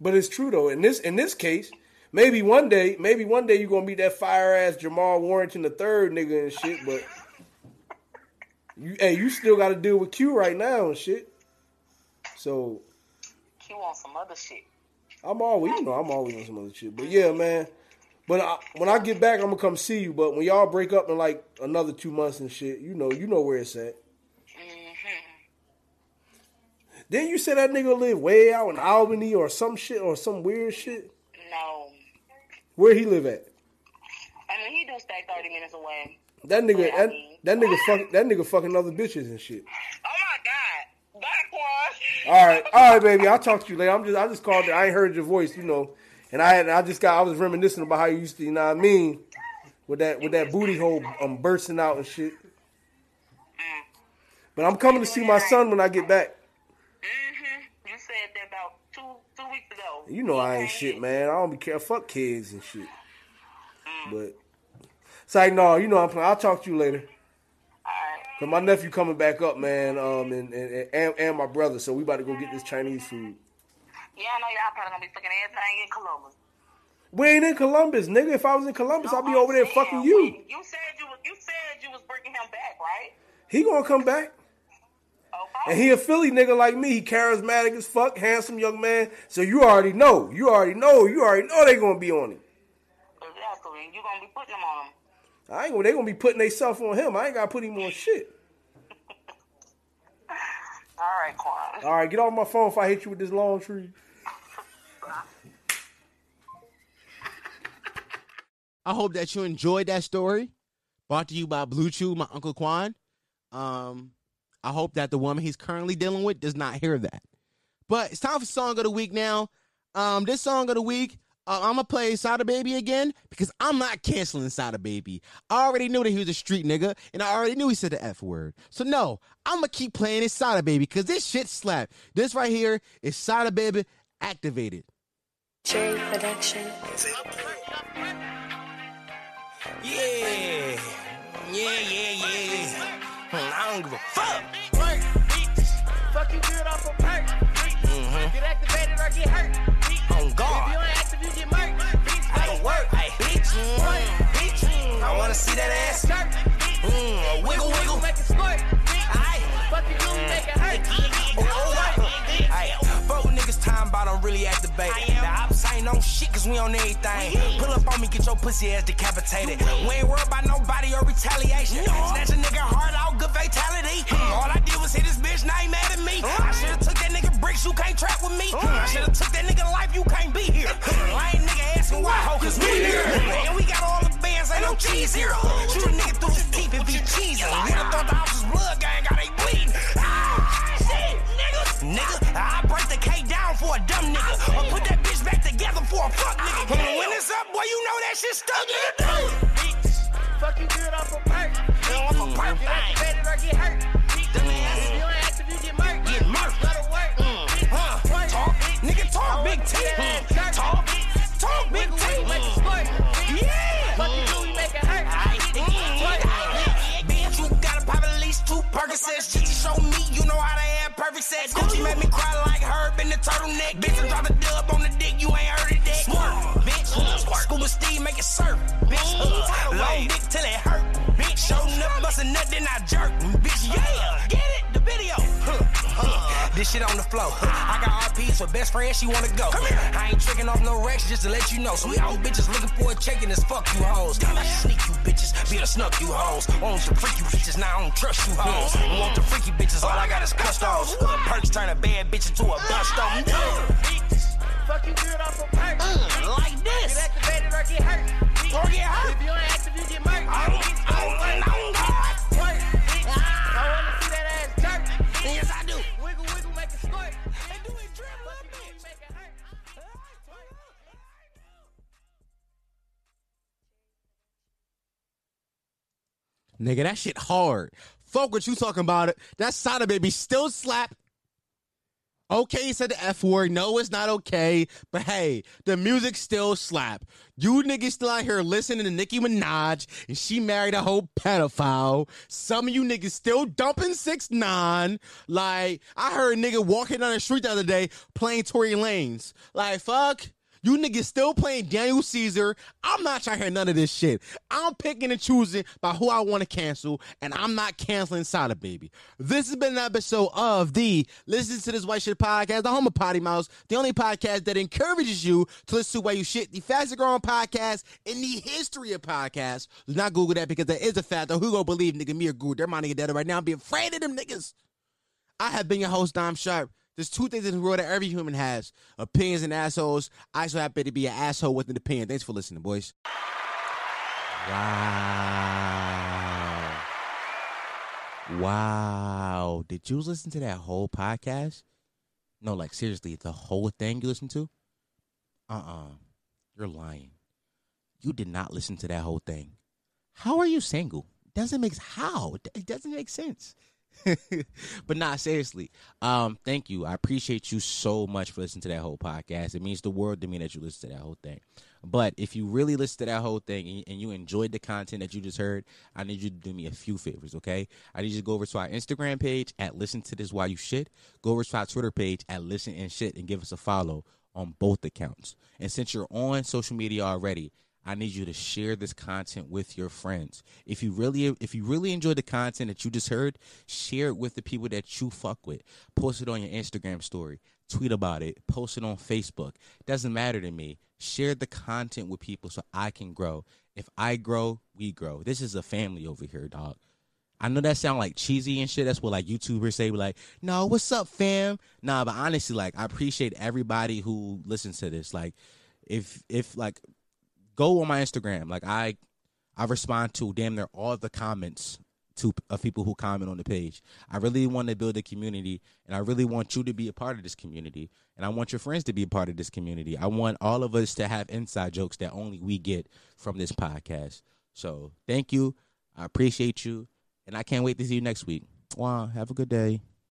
But it's true though. In this in this case, maybe one day, maybe one day you're gonna meet that fire ass Jamal Warrington the third nigga and shit. But you, hey, you still got to deal with Q right now and shit. So Q on some other shit. I'm always, you know, I'm always on some other shit. But yeah, man. But I, when I get back, I'm gonna come see you. But when y'all break up in like another two months and shit, you know, you know where it's at. Then you say that nigga live way out in Albany or some shit or some weird shit. No. Where he live at? I mean, he do stay 30 minutes away. That nigga, Yeah, I that, mean- that nigga, fuck, that nigga fucking other bitches and shit. Oh my God. Back one. All right, all right, baby. I'll talk to you later. I'm just, I just called. I ain't heard your voice, you know, and I had, I just got, I was reminiscing about how you used to, you know what I mean, with that, with that booty hole um bursting out and shit. But I'm coming to see my son when I get back. Mm-hmm. You said that about two two weeks ago. You know I ain't shit, man. I don't be careful. Fuck kids and shit. But it's like, no, you know I'm playing. I'll talk to you later. Alright. Cause my nephew coming back up, man, um, and and, and and my brother. So we about to go get this Chinese food. Yeah, I know y'all probably gonna be fucking everything in Columbus. We ain't in Columbus, nigga. If I was in Columbus, I'd be over there fucking you. You said you was you said you was bringing him back, right? He gonna come back. Okay. And he a Philly nigga like me. He charismatic as fuck, handsome young man. So you already know. You already know. You already know they gonna be on him. exactly. You gonna be putting them on him. I ain't gonna. They gonna be putting themselves on him. I ain't gotta put him on shit. All right, Quan. All right, get off my phone if I hit you with this long tree. I hope that you enjoyed that story. Brought to you by Blue Chew, my Uncle Quan. Um, I hope that the woman he's currently dealing with does not hear that. But it's time for song of the week now. Um, this song of the week, uh, I'm gonna play Sada Baby again because I'm not canceling Sada Baby. I already knew that he was a street nigga, and I already knew he said the F word. So no, I'm gonna keep playing this Sada Baby because this shit slap. This right here is Sada Baby Aktivated. Cherry Production. Yeah. Yeah, yeah, yeah. Hmm, I don't give a fuck. Work, bitch. Fuck you good off a perk. bitch. Get activated or get hurt. bitch. On If you ain't active, you get murked. bitch. I can work. Hey, bitch. Mm, bitch. I wanna see that ass. Skirt, bitch. Mm, wiggle, wiggle. Make it squirt. Aye. Fuck you do, make it hurt. Oh, oh, Aye. Fuck with niggas time about I'm really activated. The ops ain't on shit cause we on everything. Pull up on me, get your pussy ass decapitated. We ain't worried about nobody or retaliation. Snatch a nigga heart out, good fatality. All I did was hit this bitch, now he mad at me. I should've took that nigga bricks, you can't trap with me. I should've took that nigga life, you can't be here. Lame nigga asking why, ho, cause we here. And we got all the bands, ain't no cheese here. Shoot a nigga through his teeth and be cheesy. Nigga thought the was blood gang, got they bleeding. Ah, shit, nigga. Nigga, I break the down for a dumb nigga. Or put that bitch back together for a fuck nigga. When it's up, boy, you know that shit stuck, in nigga. Bitch. Fuck you good off a perk. off a perk, Get bang. activated or get hurt. bitch. If you ain't active, you get murked. Get murked. Go to work. Mm. bitch. Huh, talk, nigga, talk, big T. ass Talk, talk, big T. make it squirt. Yeah, get it, the video. Huh, huh. This shit on the floor. I got RPs for best friends, she wanna go. I ain't tricking off no Rex just to let you know. So we all bitches looking for a check and it's fuck you hoes. I sneak you bitches, be a snuck you hoes. Want to freaky bitches, now I don't trust you hoes. Hmm. Want the freaky bitches, all I got is custos. Perks turn a bad bitch into a bust on. Fuck you good off a perk. Like Get this. activated or get hurt. Or get hurt. If you ain't active, you get murked. I don't, I don't, I don't got Twerk, bitch. Yes, I do. Wiggle, wiggle, make it. And do it drip, my bitch. Nigga, that shit hard. Fuck what you talking about. It. That Sada baby still slap Okay, he said the F word. No, it's not okay. But hey, the music still slap. You niggas still out here listening to Nicki Minaj, and she married a whole pedophile. Some of you niggas still dumping six nine. Like I heard a nigga walking down the street the other day playing Tory Lanez. Like fuck. You niggas still playing Daniel Caesar. I'm not trying to hear none of this shit. I'm picking and choosing by who I want to cancel, and I'm not canceling Sada Baby. This has been an episode of the Listen to This White Shit podcast, the home of Potty Mouse, the only podcast that encourages you to listen to why you shit, the fastest growing podcast in the history of podcasts. Do not Google that because that is a fact. Though who gonna believe nigga me or Google? They're my nigga dead right now. I'm be afraid of them niggas. I have been your host, Dom Sharpe. There's two things in the world that every human has opinions and assholes. I so happen to be an asshole with an opinion. Thanks for listening, boys. Wow. Wow. Did you listen to that whole podcast? No, like seriously, the whole thing you listened to? Uh uh-uh. uh. you are lying. You did not listen to that whole thing. How are you single? Doesn't make how? It doesn't make sense. but not seriously. Um, thank you. I appreciate you so much for listening to that whole podcast. It means the world to me that you listen to that whole thing. But if you really listen to that whole thing and, you enjoyed the content that you just heard, I need you to do me a few favors, okay? I need you to go over to our Instagram page at Listen to This While You Shit. Go over to our Twitter page at Listen and Shit and give us a follow on both accounts. And since you're on social media already, I need you to share this content with your friends. If you really if you really enjoy the content that you just heard, share it with the people that you fuck with. Post it on your Instagram story, tweet about it, post it on Facebook. Doesn't matter to me. Share the content with people so I can grow. If I grow, we grow. This is a family over here, dog. I know that sound like cheesy and shit. That's what like YouTubers say. Like, no, what's up, fam? Nah, but honestly, like, I appreciate everybody who listens to this. Like, if if like go on my Instagram. Like I, I respond to damn near all the comments to of people who comment on the page. I really want to build a community, and I really want you to be a part of this community, and I want your friends to be a part of this community. I want all of us to have inside jokes that only we get from this podcast. So thank you. I appreciate you, and I can't wait to see you next week. Wow, have a good day.